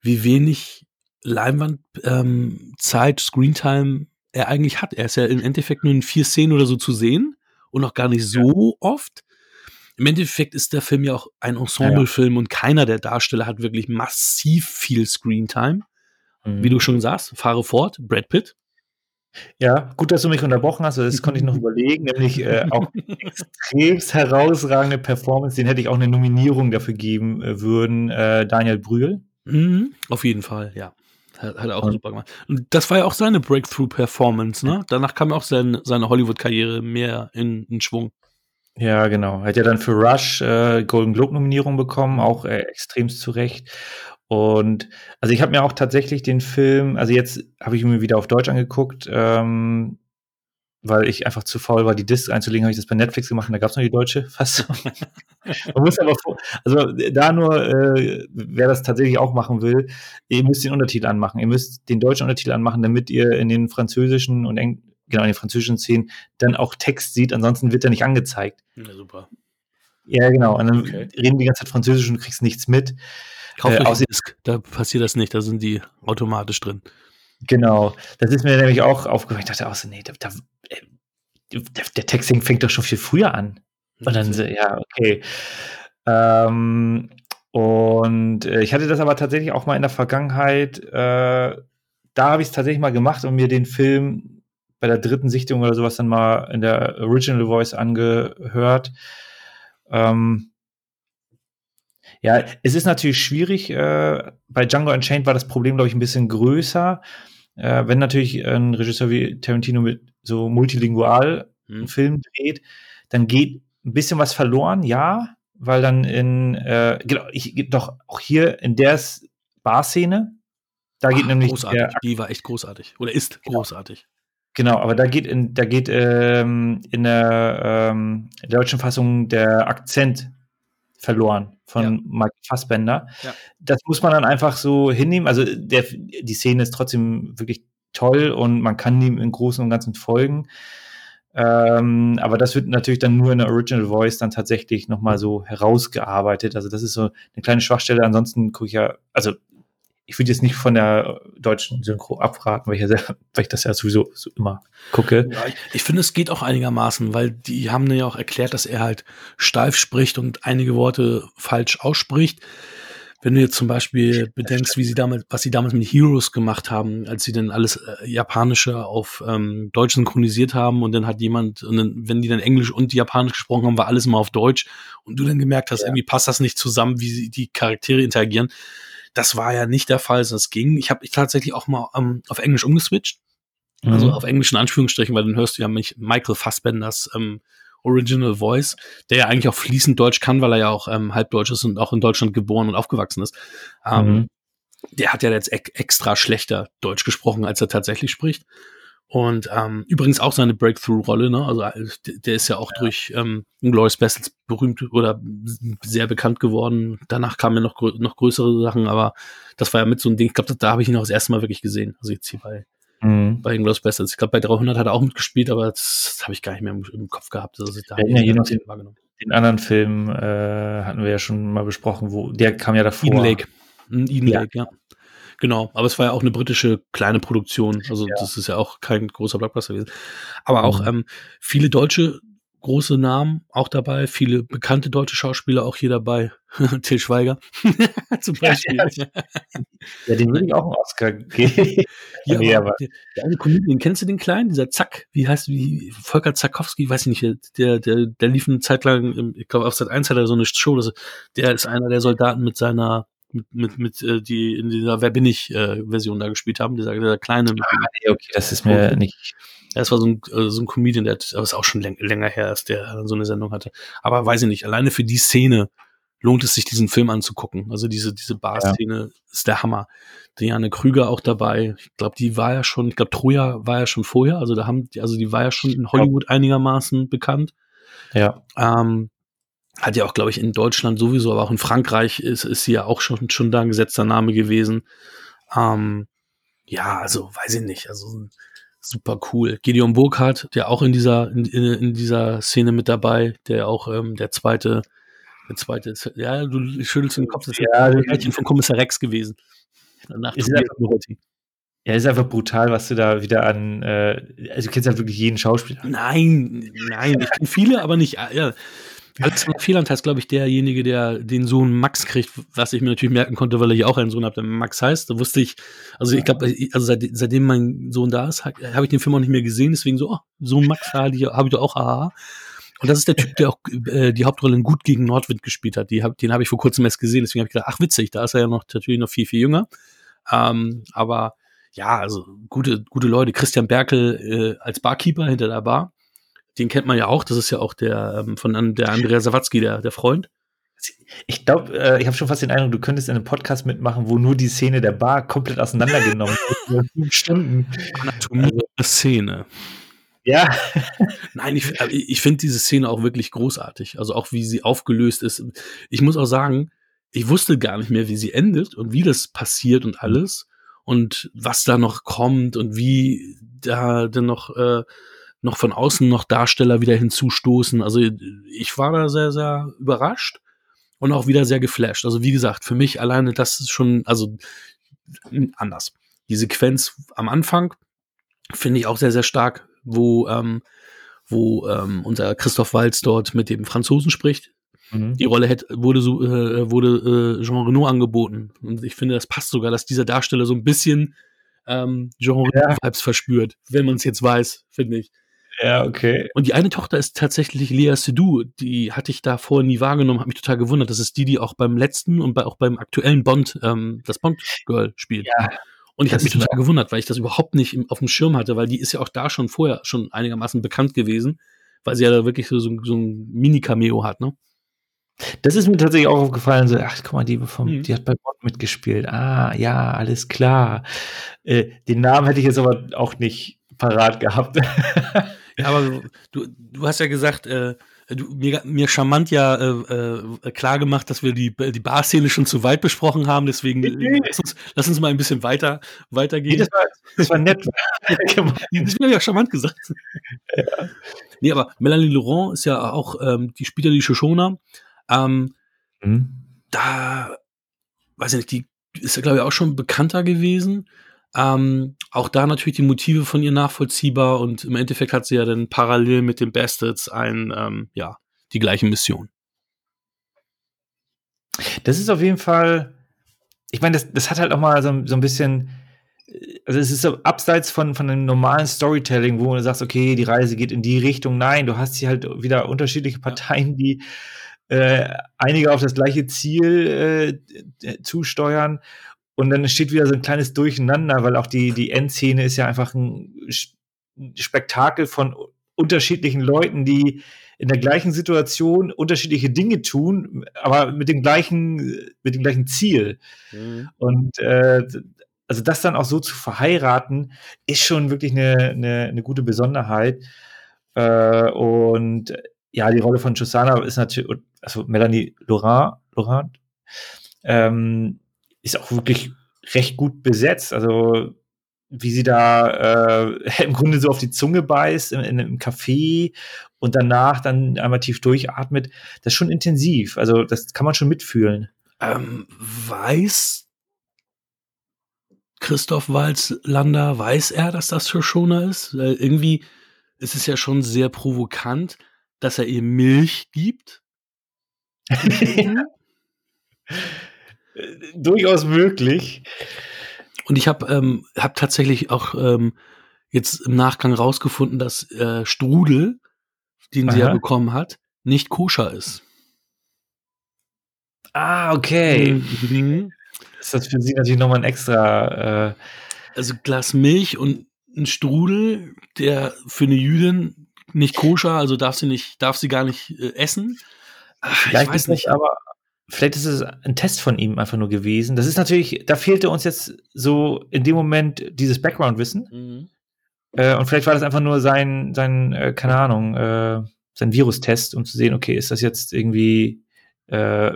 wie wenig Leinwandzeit, ähm, Screentime er eigentlich hat. Er ist ja im Endeffekt nur in vier Szenen oder so zu sehen und noch gar nicht so ja. oft. Im Endeffekt ist der Film ja auch ein Ensemblefilm ja. und keiner der Darsteller hat wirklich massiv viel Screentime. Mhm. Wie du schon sagst, fahre fort, Brad Pitt. Ja, gut, dass du mich unterbrochen hast, das konnte ich noch überlegen, nämlich äh, auch extrem herausragende Performance, den hätte ich auch eine Nominierung dafür geben äh, würden, äh, Daniel Brühl. Mhm, auf jeden Fall, ja. Hat, hat er auch ja. super gemacht. Und das war ja auch seine Breakthrough-Performance, ne? Danach kam auch sein, seine Hollywood-Karriere mehr in, in Schwung. Ja, genau. Hat ja dann für Rush äh, Golden Globe-Nominierung bekommen, auch äh, extremst zu Recht. Und also ich habe mir auch tatsächlich den Film, also jetzt habe ich mir wieder auf Deutsch angeguckt, ähm, weil ich einfach zu faul war, die Disc einzulegen, habe ich das bei Netflix gemacht und da gab es noch die deutsche Fassung. Man muss aber, also da nur, äh, wer das tatsächlich auch machen will, ihr müsst den Untertitel anmachen. Ihr müsst den deutschen Untertitel anmachen, damit ihr in den französischen und Eng genau in den französischen Szenen dann auch Text sieht, ansonsten wird er nicht angezeigt. Ja, super. Ja, genau. Und dann okay. reden die ganze Zeit Französisch und du kriegst nichts mit. Kauf äh, Disk, da passiert das nicht, da sind die automatisch drin. Genau, das ist mir nämlich auch aufgefallen. Ich dachte auch so, nee, da, da, äh, der, der Texting fängt doch schon viel früher an. Und dann so, ja, okay. Ähm, und äh, ich hatte das aber tatsächlich auch mal in der Vergangenheit, äh, da habe ich es tatsächlich mal gemacht und mir den Film bei der dritten Sichtung oder sowas dann mal in der Original Voice angehört. Ähm, ja, es ist natürlich schwierig. Äh, bei Django Unchained war das Problem, glaube ich, ein bisschen größer. Äh, wenn natürlich ein Regisseur wie Tarantino mit so multilingual hm. einen Film dreht, dann geht ein bisschen was verloren, ja, weil dann in, äh, genau, ich, doch auch hier in der Bar-Szene, da geht Ach, nämlich. Großartig, der, die war echt großartig. Oder ist genau. großartig. Genau, aber da geht in, da geht ähm, in der, ähm, in der deutschen Fassung der Akzent verloren von ja. Mike Fassbender. Ja. Das muss man dann einfach so hinnehmen. Also der, die Szene ist trotzdem wirklich toll und man kann ihm im Großen und Ganzen folgen. Ähm, aber das wird natürlich dann nur in der Original Voice dann tatsächlich nochmal so herausgearbeitet. Also das ist so eine kleine Schwachstelle. Ansonsten gucke ich ja, also ich würde jetzt nicht von der deutschen Synchro abraten, weil ich, ja sehr, weil ich das ja sowieso so immer gucke. Ja, ich, ich finde, es geht auch einigermaßen, weil die haben ja auch erklärt, dass er halt steif spricht und einige Worte falsch ausspricht. Wenn du jetzt zum Beispiel bedenkst, wie sie damals, was sie damals mit Heroes gemacht haben, als sie dann alles äh, Japanische auf ähm, Deutsch synchronisiert haben und dann hat jemand, und dann, wenn die dann Englisch und Japanisch gesprochen haben, war alles immer auf Deutsch und du dann gemerkt hast, ja. irgendwie passt das nicht zusammen, wie sie die Charaktere interagieren das war ja nicht der Fall, sondern es ging. Ich habe tatsächlich auch mal ähm, auf Englisch umgeswitcht. Also mhm. Also auf englischen Anführungsstrichen, weil dann hörst du ja mich Michael Fassbenders ähm, Original Voice, der ja eigentlich auch fließend Deutsch kann, weil er ja auch ähm, halbdeutsch ist und auch in Deutschland geboren und aufgewachsen ist. Ähm, mhm. Der hat ja jetzt extra schlechter Deutsch gesprochen, als er tatsächlich spricht. Und ähm, übrigens auch seine Breakthrough-Rolle, ne? Also äh, der ist ja auch ja. durch ähm, Glorious Bastards berühmt oder sehr bekannt geworden. Danach kamen ja noch, grö noch größere Sachen, aber das war ja mit so ein Ding. Ich glaube, da, da habe ich ihn auch das erste Mal wirklich gesehen. Also jetzt hier bei, mhm. bei Glorious Bastards. Ich glaube, bei 300 hat er auch mitgespielt, aber das, das habe ich gar nicht mehr im, im Kopf gehabt. Also da ja, ja, noch den, den anderen Film äh, hatten wir ja schon mal besprochen, wo der kam ja davor. Eden Lake. Eden ja. Lake, ja. Genau, aber es war ja auch eine britische kleine Produktion, also ja. das ist ja auch kein großer Blockbuster gewesen. Aber auch mhm. ähm, viele deutsche große Namen auch dabei, viele bekannte deutsche Schauspieler auch hier dabei. Till Schweiger zum Beispiel. Ja, ja. ja, den würde ich auch einen Oscar geben. ja, nee, aber der, der eine Comedian, kennst du den kleinen? Dieser Zack, wie heißt wie Volker Zakowski, weiß ich nicht, der, der, der lief eine Zeit lang, ich glaube auf Sat 1 hat er so eine Show, der ist einer der Soldaten mit seiner mit, mit, mit äh, die in dieser Wer bin ich äh, Version da gespielt haben, dieser, dieser kleine. Ah, nee, okay, das ist mir nicht. Das war so ein, äh, so ein Comedian, der ist auch schon läng länger her, als der so eine Sendung hatte. Aber weiß ich nicht, alleine für die Szene lohnt es sich, diesen Film anzugucken. Also diese, diese Bar-Szene ja. ist der Hammer. Diane Krüger auch dabei. Ich glaube, die war ja schon, ich glaube, Troja war ja schon vorher. Also da haben, also die war ja schon in Hollywood einigermaßen bekannt. Ja. Ähm, hat ja auch, glaube ich, in Deutschland sowieso, aber auch in Frankreich ist, ist sie ja auch schon, schon da ein gesetzter Name gewesen. Ähm, ja, also weiß ich nicht, also super cool. Gideon Burkhardt, der auch in dieser, in, in dieser Szene mit dabei, der auch ähm, der zweite, der zweite, ja, du schüttelst den Kopf, das ist ja, ein Mädchen von Kommissar Rex gewesen. Nach Ist einfach-. Ja, ist einfach brutal, was du da wieder an. Äh, also, du kennst halt wirklich jeden Schauspieler. Nein, nein, ich kenne viele, aber nicht. Ja. Alexander Fehland heißt, glaube ich, derjenige, der den Sohn Max kriegt, was ich mir natürlich merken konnte, weil er ja auch einen Sohn hat, der Max heißt. Da wusste ich, also ich glaube, also seit, seitdem mein Sohn da ist, ha- habe ich den Film auch nicht mehr gesehen, deswegen so, oh, Sohn Max habe ich, ich doch auch, haha. Und das ist der Typ, der auch äh, die Hauptrolle in Gut gegen Nordwind gespielt hat. Die hab, den habe ich vor kurzem erst gesehen, deswegen habe ich gedacht, ach witzig, da ist er ja noch natürlich noch viel, viel jünger. Ähm, aber ja, also gute, gute Leute. Christian Berkel äh, als Barkeeper hinter der Bar. Den kennt man ja auch. Das ist ja auch der ähm, von der Andrea Sawatzki, der, der Freund. Ich glaube, äh, ich habe schon fast den Eindruck, du könntest in einem Podcast mitmachen, wo nur die Szene der Bar komplett auseinandergenommen wird. Fünf Stunden. Anatomie der Szene. Ja, Nein, ich, äh, ich finde diese Szene auch wirklich großartig. Also auch wie sie aufgelöst ist. Ich muss auch sagen, ich wusste gar nicht mehr, wie sie endet und wie das passiert und alles und was da noch kommt und wie da dann noch äh, noch von außen noch Darsteller wieder hinzustoßen. Also ich war da sehr, sehr überrascht und auch wieder sehr geflasht. Also wie gesagt, für mich alleine das ist schon, also anders. Die Sequenz am Anfang finde ich auch sehr, sehr stark, wo, ähm, wo ähm, unser Christoph Walz dort mit dem Franzosen spricht. Mhm. Die Rolle hätte, wurde, so, äh, wurde äh, Jean Reno angeboten. Und ich finde, das passt sogar, dass dieser Darsteller so ein bisschen ähm, Jean Ja. Reno-Vibes verspürt, wenn man es jetzt weiß, finde ich. Ja, okay. Und die eine Tochter ist tatsächlich Lea Seydoux. Die hatte ich da vorher nie wahrgenommen, hat mich total gewundert. Das ist die, die auch beim letzten und bei, auch beim aktuellen Bond ähm, das Bond-Girl spielt. Ja, und ich habe mich total gewundert, weil ich das überhaupt nicht im, auf dem Schirm hatte, weil die ist ja auch da schon vorher schon einigermaßen bekannt gewesen, weil sie ja da wirklich so, so, so ein Mini-Cameo hat, ne? Das ist mir tatsächlich auch aufgefallen, so, ach, guck mal, die, vom, Mhm. die hat bei Bond mitgespielt. Ah, ja, alles klar. Äh, den Namen hätte ich jetzt aber auch nicht parat gehabt. Ja, aber du, du hast ja gesagt, äh, du, mir, mir charmant ja äh, äh, klar gemacht, dass wir die, die Bar-Szene schon zu weit besprochen haben, deswegen äh, lass, uns, lass uns mal ein bisschen weiter, weitergehen. das, war, das war nett. Das wäre ja charmant gesagt. Nee, aber Melanie Laurent ist ja auch, ähm, die spielt ja die Shoshona. Ähm, Mhm. da, weiß ich nicht, die ist ja, glaube ich, auch schon bekannter gewesen. Ähm, auch da natürlich die Motive von ihr nachvollziehbar und im Endeffekt hat sie ja dann parallel mit den Bastards ein, ähm, ja, die gleiche Mission. Das ist auf jeden Fall, ich meine, das, das hat halt auch mal so, so ein bisschen, äh, also es ist so abseits von, von einem normalen Storytelling, wo du sagst, okay, die Reise geht in die Richtung. Nein, du hast hier halt wieder unterschiedliche Parteien, die äh, einige auf das gleiche Ziel äh, zusteuern. Und dann steht wieder so ein kleines Durcheinander, weil auch die, die Endszene ist ja einfach ein Spektakel von unterschiedlichen Leuten, die in der gleichen Situation unterschiedliche Dinge tun, aber mit dem gleichen, mit dem gleichen Ziel. Und äh, also das dann auch so zu verheiraten, ist schon wirklich eine, eine, eine gute Besonderheit. Äh, und ja, die Rolle von Shoshana ist natürlich, also Melanie Laurent, Laurent ähm, ist auch wirklich recht gut besetzt. Also wie sie da äh, im Grunde so auf die Zunge beißt in, in einem Café und danach dann einmal tief durchatmet, das ist schon intensiv. Also das kann man schon mitfühlen. Ähm, weiß Christoph Walzlander, weiß er, dass das Shoshona ist? Weil irgendwie ist es ja schon sehr provokant, dass er ihr Milch gibt. Durchaus möglich. Und ich habe ähm, hab tatsächlich auch ähm, jetzt im Nachgang rausgefunden, dass äh, Strudel, den sie ja Aha. bekommen hat, nicht koscher ist. Ah, okay. Mhm. Ist das für sie natürlich nochmal ein extra. Äh, Also Glas Milch und ein Strudel, der für eine Jüdin nicht koscher, also darf sie nicht, darf sie gar nicht äh, essen. Ach, Ich vielleicht weiß ist das nicht. aber. Vielleicht ist es ein Test von ihm einfach nur gewesen. Das ist natürlich, da fehlte uns jetzt so in dem Moment dieses Background-Wissen. Mhm. Äh, und vielleicht war das einfach nur sein, sein äh, keine Ahnung, äh, sein Virustest, um zu sehen, okay, ist das jetzt irgendwie, äh,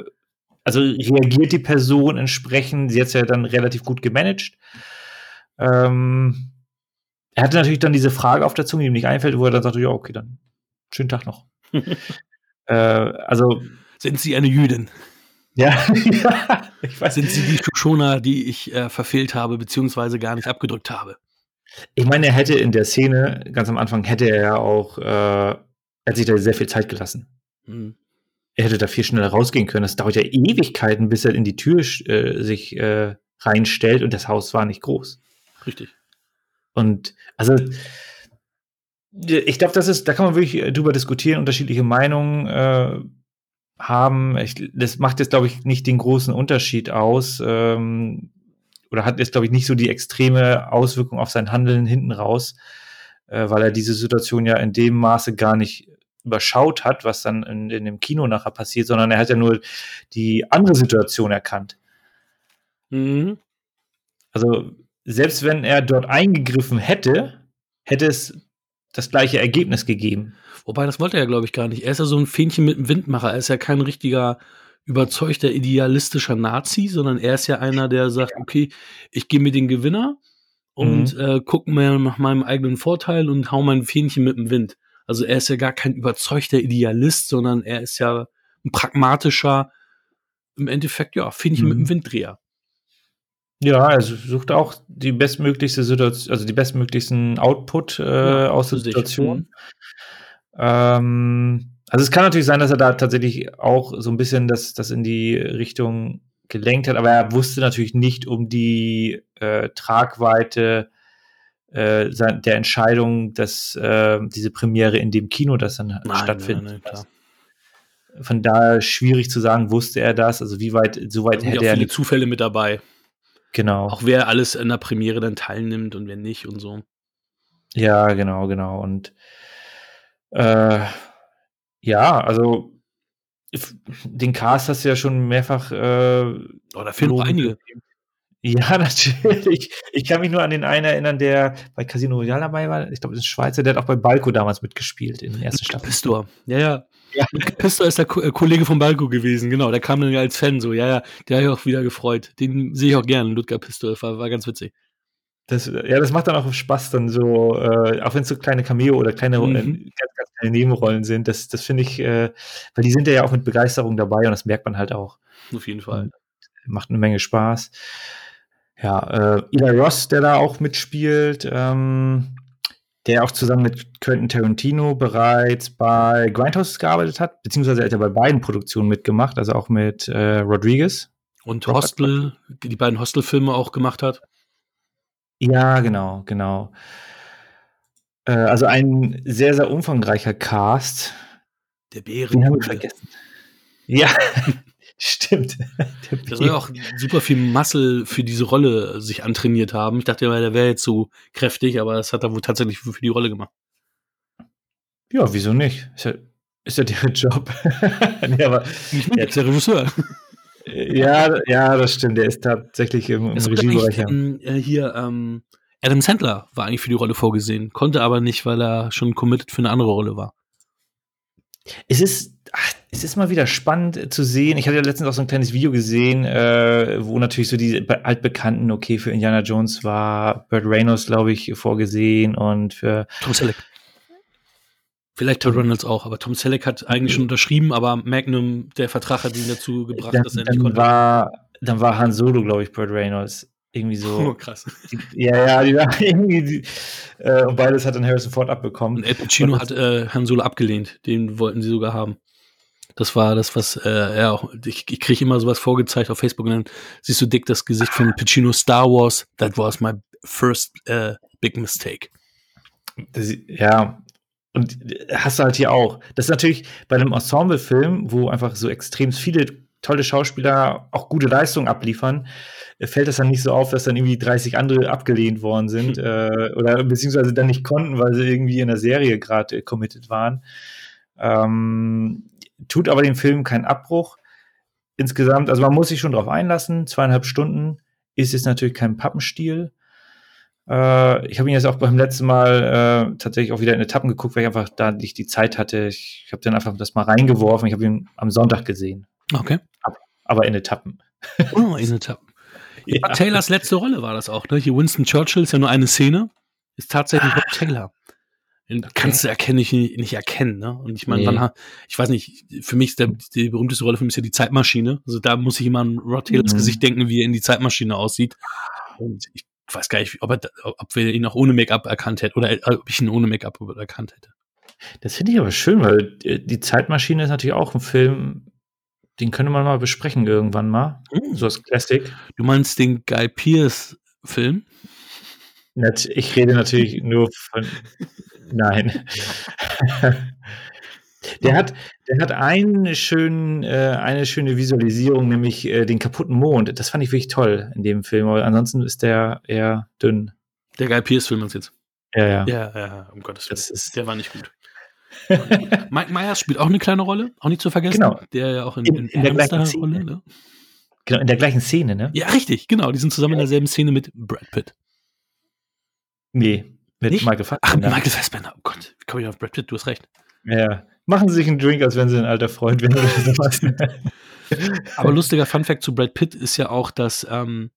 also reagiert die Person entsprechend, sie hat es ja dann relativ gut gemanagt. Ähm, er hatte natürlich dann diese Frage auf der Zunge, die ihm nicht einfällt, wo er dann sagte, ja, okay, dann schönen Tag noch. äh, also, Sind sie eine Jüdin? Ja, ja, ich weiß. Sind sie die Schoner, die ich äh, verfehlt habe, beziehungsweise gar nicht abgedrückt habe? Ich meine, er hätte in der Szene, ganz am Anfang, hätte er ja auch, äh, er hat sich da sehr viel Zeit gelassen. Mhm. Er hätte da viel schneller rausgehen können. Das dauert ja Ewigkeiten, bis er in die Tür äh, sich äh, reinstellt und das Haus war nicht groß. Richtig. Und also ich glaube, das ist, da kann man wirklich drüber diskutieren, unterschiedliche Meinungen äh, haben. Ich, das macht jetzt, glaube ich, nicht den großen Unterschied aus. Ähm, oder hat jetzt, glaube ich, nicht so die extreme Auswirkung auf sein Handeln hinten raus, äh, weil er diese Situation ja in dem Maße gar nicht überschaut hat, was dann in, in dem Kino nachher passiert, sondern er hat ja nur die andere Situation erkannt. Mhm. Also, selbst wenn er dort eingegriffen hätte, hätte es das gleiche Ergebnis gegeben. Wobei, das wollte er, glaube ich, gar nicht. Er ist ja so ein Fähnchen mit dem Windmacher. Er ist ja kein richtiger überzeugter, idealistischer Nazi, sondern er ist ja einer, der sagt, okay, ich gehe mit den Gewinner und mhm. äh, gucke mir nach meinem eigenen Vorteil und hau mein Fähnchen mit dem Wind. Also er ist ja gar kein überzeugter Idealist, sondern er ist ja ein pragmatischer, im Endeffekt, ja, Fähnchen mhm. mit dem Winddreher. Ja, er sucht auch die bestmöglichste Situation, also die bestmöglichsten Output äh, ja, aus der Situation. Mhm. Ähm, also es kann natürlich sein, dass er da tatsächlich auch so ein bisschen das, das in die Richtung gelenkt hat, aber er wusste natürlich nicht um die äh, Tragweite äh, der Entscheidung, dass äh, diese Premiere in dem Kino das dann nein, stattfindet. Nein, nein, Von daher schwierig zu sagen, wusste er das, also wie weit, so weit hätte er. viele Zufälle mit dabei. Genau. Auch wer alles in der Premiere dann teilnimmt und wer nicht und so. Ja, genau, genau. Und äh, ja, also den Cast hast du ja schon mehrfach. Äh, oh, da fehlen noch einige. Ja, natürlich. Ich kann mich nur an den einen erinnern, der bei Casino Royale dabei war. Ich glaube, das ist ein Schweizer, der hat auch bei Balko damals mitgespielt in den ersten Staffeln. Pistor. Ja, ja. Ja. Pistor ist der äh, Kollege von Balko gewesen, genau. Der kam dann ja als Fan so. Ja, ja. Der hat ja auch wieder gefreut. Den sehe ich auch gerne, Ludger Pistor. War, war ganz witzig. Das, ja, das macht dann auch Spaß, dann so, äh, auch wenn es so kleine Cameo oder kleine mhm. äh, ganz, ganz kleine Nebenrollen sind, das, das finde ich, äh, weil die sind ja auch mit Begeisterung dabei und das merkt man halt auch. Auf jeden Fall. Macht eine Menge Spaß. Ja, äh, Eli Ross, der da auch mitspielt, ähm, der auch zusammen mit Quentin Tarantino bereits bei Grindhouse gearbeitet hat, beziehungsweise hat er bei beiden Produktionen mitgemacht, also auch mit äh, Rodriguez. Und Hostel, die beiden Hostel-Filme auch gemacht hat. Ja, genau, genau. Äh, also ein sehr, sehr umfangreicher Cast. Der Bären. Den haben wir vergessen. Ja, stimmt. Der soll ja auch super viel Muscle für diese Rolle sich antrainiert haben. Ich dachte ja, der wäre jetzt so kräftig, aber das hat er wohl tatsächlich für, die Rolle gemacht. Ja, wieso nicht? Ist ja, ist ja deren Job. nee, aber nicht mit, der Regisseur. Ja, ja, das stimmt. Der ist tatsächlich im, im Regiebereich. Ähm, hier, ähm, Adam Sandler war eigentlich für die Rolle vorgesehen, konnte aber nicht, weil er schon committed für eine andere Rolle war. Es ist, ach, es ist mal wieder spannend zu sehen. Ich hatte ja letztens auch so ein kleines Video gesehen, äh, wo natürlich so die altbekannten, okay, für Indiana Jones war Burt Reynolds, glaube ich, vorgesehen und für Tom Selleck. Vielleicht Todd Reynolds auch, aber Tom Selleck hat eigentlich schon unterschrieben, aber Magnum, der Vertrag hat ihn dazu gebracht, dann, dass er nicht konnte. War, dann war Han Solo, glaube ich, Burt Reynolds. Irgendwie so. Oh, krass. ja, ja, die war irgendwie. Die, äh, und beides hat dann Harrison Ford abbekommen. Und El Pacino hat äh, Han Solo abgelehnt. Den wollten sie sogar haben. Das war das, was äh, er auch. Ich, ich kriege immer sowas vorgezeigt auf Facebook und dann siehst du dick das Gesicht von Pacino Star Wars. That was my first uh, big mistake. Das, ja, und hast du halt hier auch. Das ist natürlich bei einem Ensemble-Film, wo einfach so extrem viele tolle Schauspieler auch gute Leistungen abliefern, äh, fällt das dann nicht so auf, dass dann irgendwie 30 andere abgelehnt worden sind hm. äh, oder beziehungsweise dann nicht konnten, weil sie irgendwie in der Serie gerade äh, committed waren. Ähm, tut aber dem Film keinen Abbruch. Insgesamt, also man muss sich schon drauf einlassen. Zweieinhalb Stunden ist jetzt natürlich kein Pappenstiel. Äh, ich habe ihn jetzt auch beim letzten Mal äh, tatsächlich auch wieder in Etappen geguckt, weil ich einfach da nicht die Zeit hatte. Ich, habe dann einfach das mal reingeworfen. Ich habe ihn am Sonntag gesehen. Okay. Aber in Etappen. Oh, in Etappen. Ja. Taylors letzte Rolle war das auch, ne? Hier Winston Churchill ist ja nur eine Szene. Ist tatsächlich Rob Taylor. Kannst du erkennen, nicht, nicht erkennen, ne? Und ich meine, Nee. ich weiß nicht, für mich ist der, die berühmteste Rolle für mich ist ja die Zeitmaschine. Also da muss ich immer an Rod Taylors Mhm. Gesicht denken, wie er in die Zeitmaschine aussieht. Und ich weiß gar nicht, ob, er, ob wir ihn auch ohne Make-up erkannt hätten oder äh, ob ich ihn ohne Make-up erkannt hätte. Das finde ich aber schön, weil äh, die Zeitmaschine ist natürlich auch ein Film, den könnte man mal besprechen irgendwann mal. So als Classic. Du meinst den Guy Pearce-Film? Nat- Ich rede natürlich nur von. Nein. Der hat, der hat einen schönen, äh, eine schöne Visualisierung, nämlich äh, den kaputten Mond. Das fand ich wirklich toll in dem Film. Aber ansonsten ist der eher dünn. Der Guy Pearce-Film ist jetzt. Ja, ja. Ja, ja, um Gottes Willen. Das ist- der war nicht gut. Mike Myers spielt auch eine kleine Rolle, auch nicht zu vergessen. Genau. Der ja auch in, In- in, in der gleichen Szene. Rolle, ne? Genau, in der gleichen Szene, ne? Ja, richtig, genau. Die sind zusammen in derselben Szene mit Brad Pitt. Nee, mit Nicht? Michael Ach, Fassbender. Michael Fassbender. Oh Gott, wie komme ich auf Brad Pitt? Du hast recht. Ja. Machen Sie sich einen Drink, als wenn Sie ein alter Freund wären oder sowas. Aber lustiger Fun Fact zu Brad Pitt ist ja auch, dass ähm,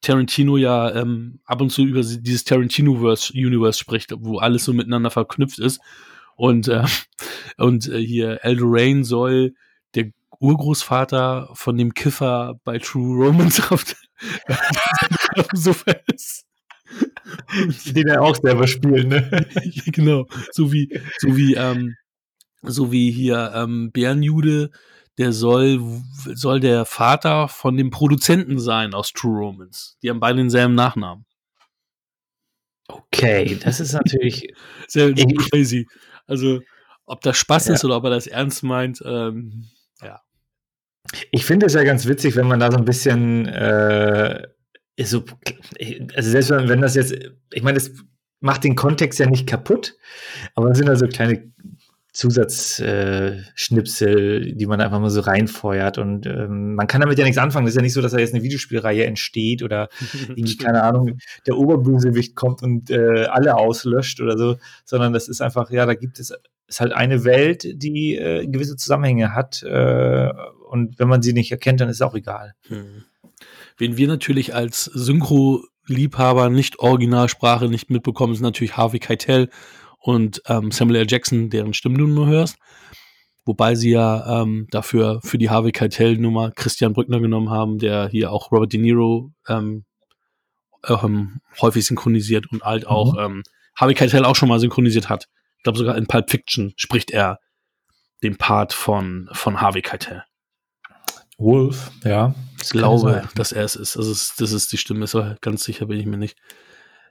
Tarantino ja ähm, ab und zu über dieses Tarantino-Verse Universe spricht, wo alles so miteinander verknüpft ist. Und, äh, und äh, hier El Rain soll der Urgroßvater von dem Kiffer bei True Romance auf, auf Sofa ist. Den er auch selber spielt, ne? Ja, genau. So wie, so wie, ähm, so wie hier ähm, Bärenjude, der soll, soll der Vater von dem Produzenten sein aus True Romance. Die haben beide denselben Nachnamen. Okay, das ist natürlich. Sehr crazy. Also, ob das Spaß Ja. ist oder ob er das ernst meint, ähm, Ich finde es ja ganz witzig, wenn man da so ein bisschen äh, so, also selbst wenn, das jetzt, ich meine, das macht den Kontext ja nicht kaputt, aber es sind da so kleine Zusatzschnipsel, äh, die man einfach mal so reinfeuert und ähm, man kann damit ja nichts anfangen. Das ist ja nicht so, dass da jetzt eine Videospielreihe entsteht oder irgendwie, keine Ahnung, der Oberbösewicht kommt und äh, alle auslöscht oder so, sondern das ist einfach, ja, da gibt es ist halt eine Welt, die äh, gewisse Zusammenhänge hat äh, und wenn man sie nicht erkennt, dann ist es auch egal. Hm. Wen wir natürlich als Synchro-Liebhaber nicht Originalsprache nicht mitbekommen, ist natürlich Harvey Keitel und ähm, Samuel L. Jackson, deren Stimmen du nur hörst. Wobei sie ja ähm, dafür für die Harvey Keitel-Nummer Christian Brückner genommen haben, der hier auch Robert De Niro ähm, ähm, häufig synchronisiert und halt auch ähm, Harvey Keitel auch schon mal synchronisiert hat. Ich glaube sogar in Pulp Fiction spricht er den Part von, von Harvey Keitel. Wolf, ja. Ich glaube, dass er es ist. Also es, das ist die Stimme, so ganz sicher bin ich mir nicht.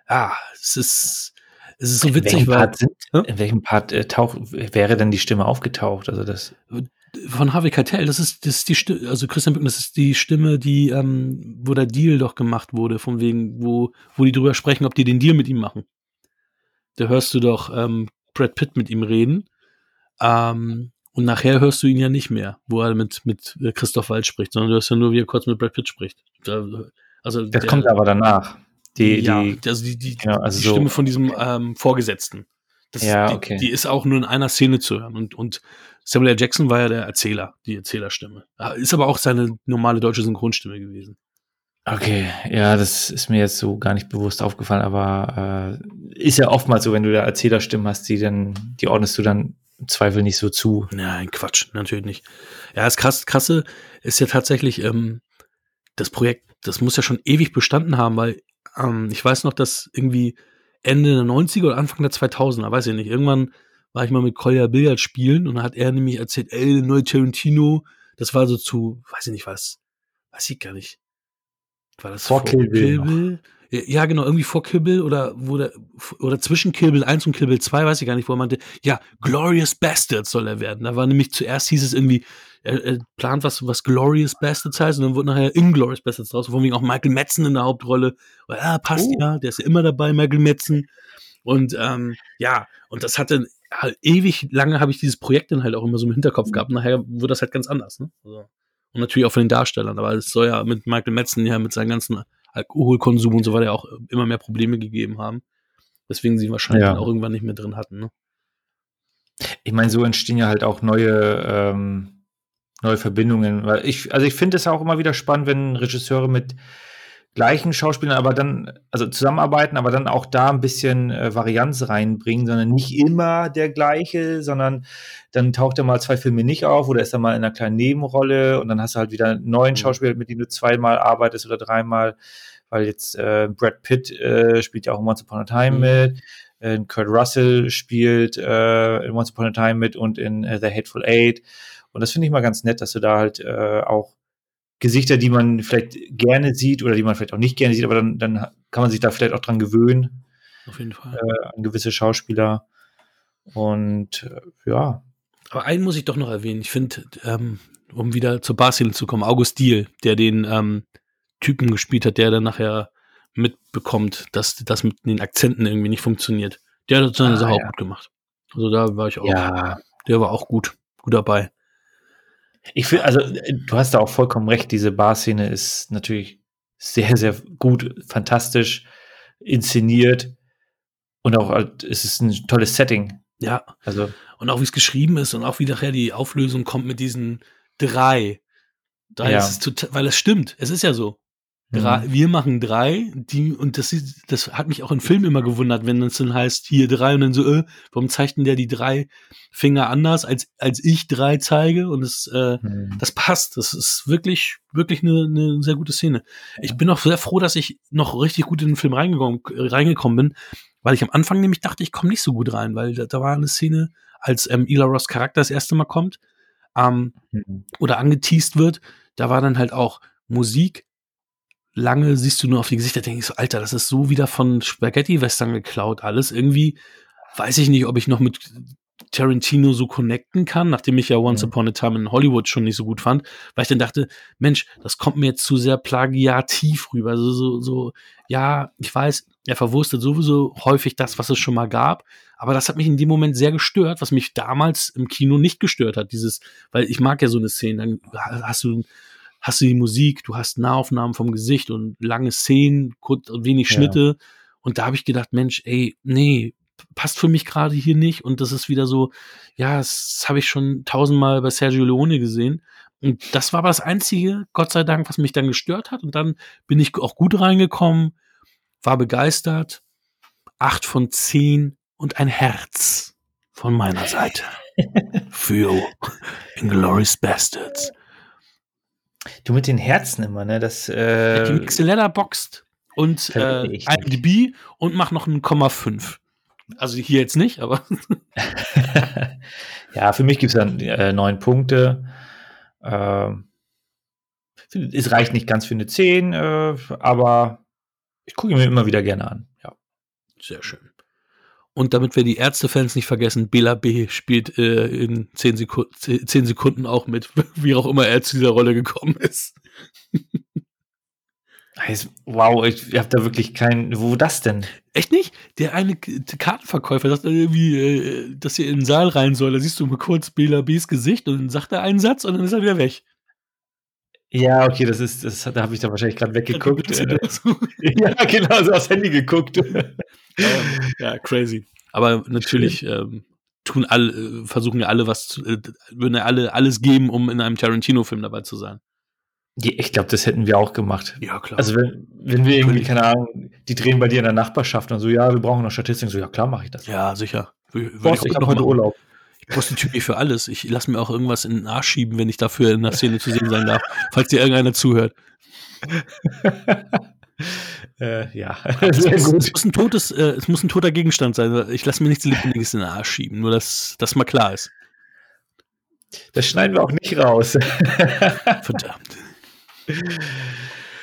Ah, es ist, es ist so in witzig, welchem weil Part, Hä? in welchem Part äh, tauch, wäre denn die Stimme aufgetaucht? Also das. von Harvey Keitel, das ist, das ist die Stimme, also Christian Bücken, das ist die Stimme, die, ähm, wo der Deal doch gemacht wurde, von wegen, wo, wo die drüber sprechen, ob die den Deal mit ihm machen. Da hörst du doch ähm, Brad Pitt mit ihm reden. Ähm, und nachher hörst du ihn ja nicht mehr, wo er mit, mit äh, Christoph Waltz spricht, sondern du hörst ja nur, wie er kurz mit Brad Pitt spricht. Da, also Das der- kommt aber danach. Die, ja, die, also die, die, genau, also die so- Stimme von diesem ähm, Vorgesetzten. Das, Ja, die, okay. die ist auch nur in einer Szene zu hören. Und, und Samuel L. Jackson war ja der Erzähler, die Erzählerstimme. Ah, Ist aber auch seine normale deutsche Synchronstimme gewesen. Okay, ja, das ist mir jetzt so gar nicht bewusst aufgefallen, aber äh, ist ja oftmals so, wenn du da Erzählerstimmen hast, die dann, die ordnest du dann im Zweifel nicht so zu. Nein, Quatsch, natürlich nicht. Ja, das krass, krasse ist ja tatsächlich, ähm, das Projekt, das muss ja schon ewig bestanden haben, weil ähm, ich weiß noch, dass irgendwie Ende der 90er oder Anfang der 2000er, weiß ich nicht, irgendwann war ich mal mit Kolja Billard spielen und dann hat er nämlich erzählt, ey, der neue Tarantino, das war so zu, weiß ich nicht was, weiß ich gar nicht. War das Vor Kill Bill noch. Bill? Ja, Ja, genau, irgendwie vor Kill Bill oder, wo der, oder zwischen Kill Bill 1 und Kill Bill 2, weiß ich gar nicht, wo er meinte, ja, Glorious Bastards soll er werden. Da war nämlich zuerst hieß es irgendwie, er, er plant was, was Glorious Bastards heißt und dann wurde nachher Inglorious Bastards draus, von wegen auch Michael Metzen in der Hauptrolle. Ja, passt Oh. ja, der ist ja immer dabei, Michael Metzen. Und ähm, ja, und das hatte halt ewig lange habe ich dieses Projekt dann halt auch immer so im Hinterkopf gehabt. Nachher wurde das halt ganz anders, ne? Also, und natürlich auch von den Darstellern, aber es soll ja mit Michael Metzen ja mit seinem ganzen Alkoholkonsum und so weiter auch immer mehr Probleme gegeben haben. Deswegen sie wahrscheinlich Ja. auch irgendwann nicht mehr drin hatten, ne? Ich meine, so entstehen ja halt auch neue, ähm, neue Verbindungen. Weil ich, also ich finde es auch immer wieder spannend, wenn Regisseure mit gleichen Schauspielern, aber dann, also zusammenarbeiten, aber dann auch da ein bisschen äh, Varianz reinbringen, sondern nicht immer der gleiche, sondern dann taucht er mal zwei Filme nicht auf oder ist er mal in einer kleinen Nebenrolle und dann hast du halt wieder einen neuen mhm. Schauspieler, mit dem du zweimal arbeitest oder dreimal, weil jetzt äh, Brad Pitt äh, spielt ja auch in Once Upon a Time mhm. mit, Kurt Russell spielt äh, in Once Upon a Time mit und in äh, The Hateful Eight und das finde ich mal ganz nett, dass du da halt äh, auch Gesichter, die man vielleicht gerne sieht oder die man vielleicht auch nicht gerne sieht, aber dann, dann kann man sich da vielleicht auch dran gewöhnen. Auf jeden Fall. Äh, an gewisse Schauspieler. Und äh, ja. Aber einen muss ich doch noch erwähnen. Ich finde, ähm, um wieder zur Basil zu kommen, August Diel, der den ähm, Typen gespielt hat, der dann nachher mitbekommt, dass das mit den Akzenten irgendwie nicht funktioniert. Der hat seine ah, Sache ja. auch gut gemacht. Also da war ich auch. Ja. Der war auch gut, gut dabei. Ich finde, also du hast da auch vollkommen recht, diese Bar-Szene ist natürlich sehr, sehr gut, fantastisch inszeniert und auch es ist ein tolles Setting. Ja. Also. Und auch wie es geschrieben ist und auch wie nachher die Auflösung kommt mit diesen drei. Da ja. ist es total, weil es stimmt. Es ist ja so. Drei, mhm. Wir machen drei, die, und das, das hat mich auch in Filmen immer gewundert, wenn es dann heißt, hier drei und dann so, äh, warum zeigt denn der die drei Finger anders, als, als ich drei zeige? Und es, äh, mhm. das passt. Das ist wirklich, wirklich eine, eine sehr gute Szene. Ich bin auch sehr froh, dass ich noch richtig gut in den Film reingekommen, reingekommen bin, weil ich am Anfang nämlich dachte, ich komme nicht so gut rein, weil da, da war eine Szene, als ähm, Ela Ross Charakter das erste Mal kommt, ähm, mhm. oder angeteased wird, da war dann halt auch Musik, lange siehst du nur auf die Gesichter, denke ich so, Alter, das ist so wieder von Spaghetti-Western geklaut alles. Irgendwie weiß ich nicht, ob ich noch mit Tarantino so connecten kann, nachdem ich ja Once ja. Upon a Time in Hollywood schon nicht so gut fand, weil ich dann dachte, Mensch, das kommt mir jetzt zu sehr plagiativ rüber. Also so, so, ja, ich weiß, er verwurstet sowieso häufig das, was es schon mal gab, aber das hat mich in dem Moment sehr gestört, was mich damals im Kino nicht gestört hat. Dieses, weil ich mag ja so eine Szene, dann hast du hast du die Musik, du hast Nahaufnahmen vom Gesicht und lange Szenen, kurz, wenig Schnitte. Ja. Und da habe ich gedacht, Mensch, ey, nee, passt für mich gerade hier nicht. Und das ist wieder so, ja, das habe ich schon tausendmal bei Sergio Leone gesehen. Und das war aber das Einzige, Gott sei Dank, was mich dann gestört hat. Und dann bin ich auch gut reingekommen, war begeistert. Acht von zehn und ein Herz von meiner Seite für Inglourious Bastards. Du mit den Herzen immer, ne? Das, äh, die nächste Letterboxd und äh, IMDb und mach noch ein Komma 5. Also hier jetzt nicht, aber. ja, für mich gibt es dann äh, neun Punkte. Äh, es reicht nicht ganz für eine 10, äh, aber ich gucke mir immer wieder gerne an. Ja. Sehr schön. Und damit wir die Ärzte-Fans nicht vergessen, Bela B. spielt äh, in 10 Sekunden, 10 Sekunden auch mit, wie auch immer er zu dieser Rolle gekommen ist. Wow, ich hab da wirklich kein. Wo das denn? Echt nicht? Der eine Kartenverkäufer sagt irgendwie, äh, dass er in den Saal rein soll. Da siehst du mal kurz Bela B's Gesicht und dann sagt er einen Satz und dann ist er wieder weg. Ja, okay, das ist, das, da habe ich da wahrscheinlich gerade weggeguckt. ja, genau, so aufs Handy geguckt. Ja, crazy. Aber natürlich ähm, tun alle, äh, versuchen ja alle was zu, äh, würden ja alle alles geben, um in einem Tarantino-Film dabei zu sein. Ja, ich glaube, das hätten wir auch gemacht. Ja, klar. Also wenn, wenn wir irgendwie, keine Ahnung, die drehen bei dir in der Nachbarschaft und so, ja, wir brauchen noch Statistiken, so, ja klar, mache ich das. Ja, sicher. Boss, ich, ich habe heute Urlaub. Ich prostituiere für alles. Ich lasse mir auch irgendwas in den Arsch schieben, wenn ich dafür in der Szene zu sehen sein darf, falls dir irgendeiner zuhört. äh, ja, sehr es, gut. Es muss, ein totes, äh, es muss ein toter Gegenstand sein. Ich lasse mir nichts Lebendiges in den Arsch schieben, nur dass das mal klar ist. Das schneiden wir auch nicht raus. Verdammt.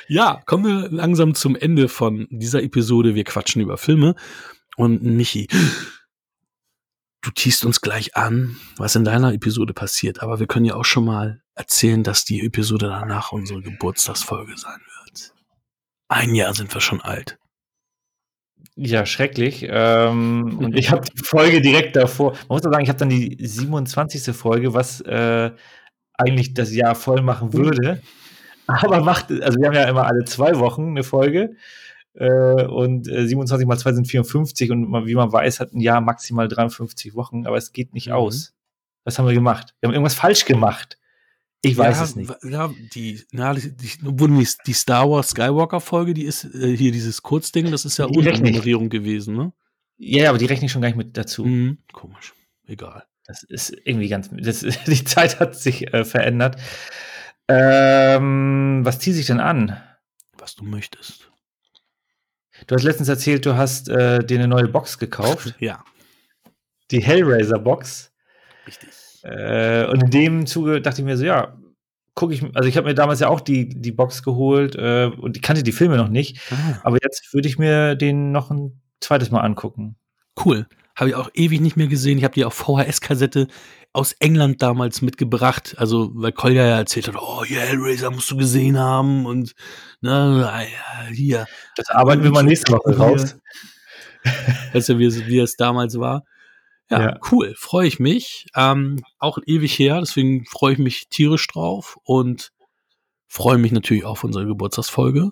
Ja, kommen wir langsam zum Ende von dieser Episode. Wir quatschen über Filme. Und Michi, du tiest uns gleich an, was in deiner Episode passiert. Aber wir können ja auch schon mal erzählen, dass die Episode danach unsere Geburtstagsfolge sein wird. Ein Jahr sind wir schon alt. Ja, schrecklich. Ähm, und ich habe die Folge direkt davor. Man muss auch sagen, ich habe dann die 27. Folge, was äh, eigentlich das Jahr voll machen würde. Aber macht, also wir haben ja immer alle zwei Wochen eine Folge. Äh, und äh, 27 mal 2 sind 54 und wie man weiß, hat ein Jahr maximal 53 Wochen, aber es geht nicht mhm. aus. Was haben wir gemacht? Wir haben irgendwas falsch gemacht. Ich weiß es nicht. Ja, die, na, die, die, die Star Wars Skywalker-Folge, die ist äh, hier dieses Kurzding, das ist ja ohne Nummerierung gewesen, ne? Ja, aber die rechne ich schon gar nicht mit dazu. Mhm, komisch. Egal. Das ist irgendwie ganz. Das, die Zeit hat sich äh, verändert. Ähm, was zieht sich denn an? Was du möchtest. Du hast letztens erzählt, du hast äh, dir eine neue Box gekauft. ja. Die Hellraiser-Box. Richtig. Äh, und in dem Zuge dachte ich mir so, ja, gucke ich, also ich habe mir damals ja auch die, die Box geholt äh, und ich kannte die Filme noch nicht. Ah. Aber jetzt würde ich mir den noch ein zweites Mal angucken. Cool. Habe ich auch ewig nicht mehr gesehen. Ich habe die auf VHS-Kassette aus England damals mitgebracht. Also, weil Kolja ja erzählt hat, oh, yeah, Hellraiser musst du gesehen haben und ne, hier. Das arbeiten wir mal nächste Woche raus. weißt du, wie es, wie es damals war. Ja, ja. cool, freue ich mich. Ähm, auch ewig her, deswegen freue ich mich tierisch drauf und freue mich natürlich auf unsere Geburtstagsfolge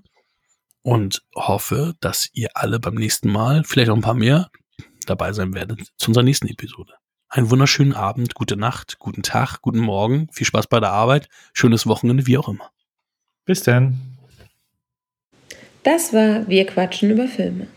und hoffe, dass ihr alle beim nächsten Mal, vielleicht auch ein paar mehr, dabei sein werdet zu unserer nächsten Episode. Einen wunderschönen Abend, gute Nacht, guten Tag, guten Morgen, viel Spaß bei der Arbeit, schönes Wochenende, wie auch immer. Bis dann. Das war Wir quatschen über Filme.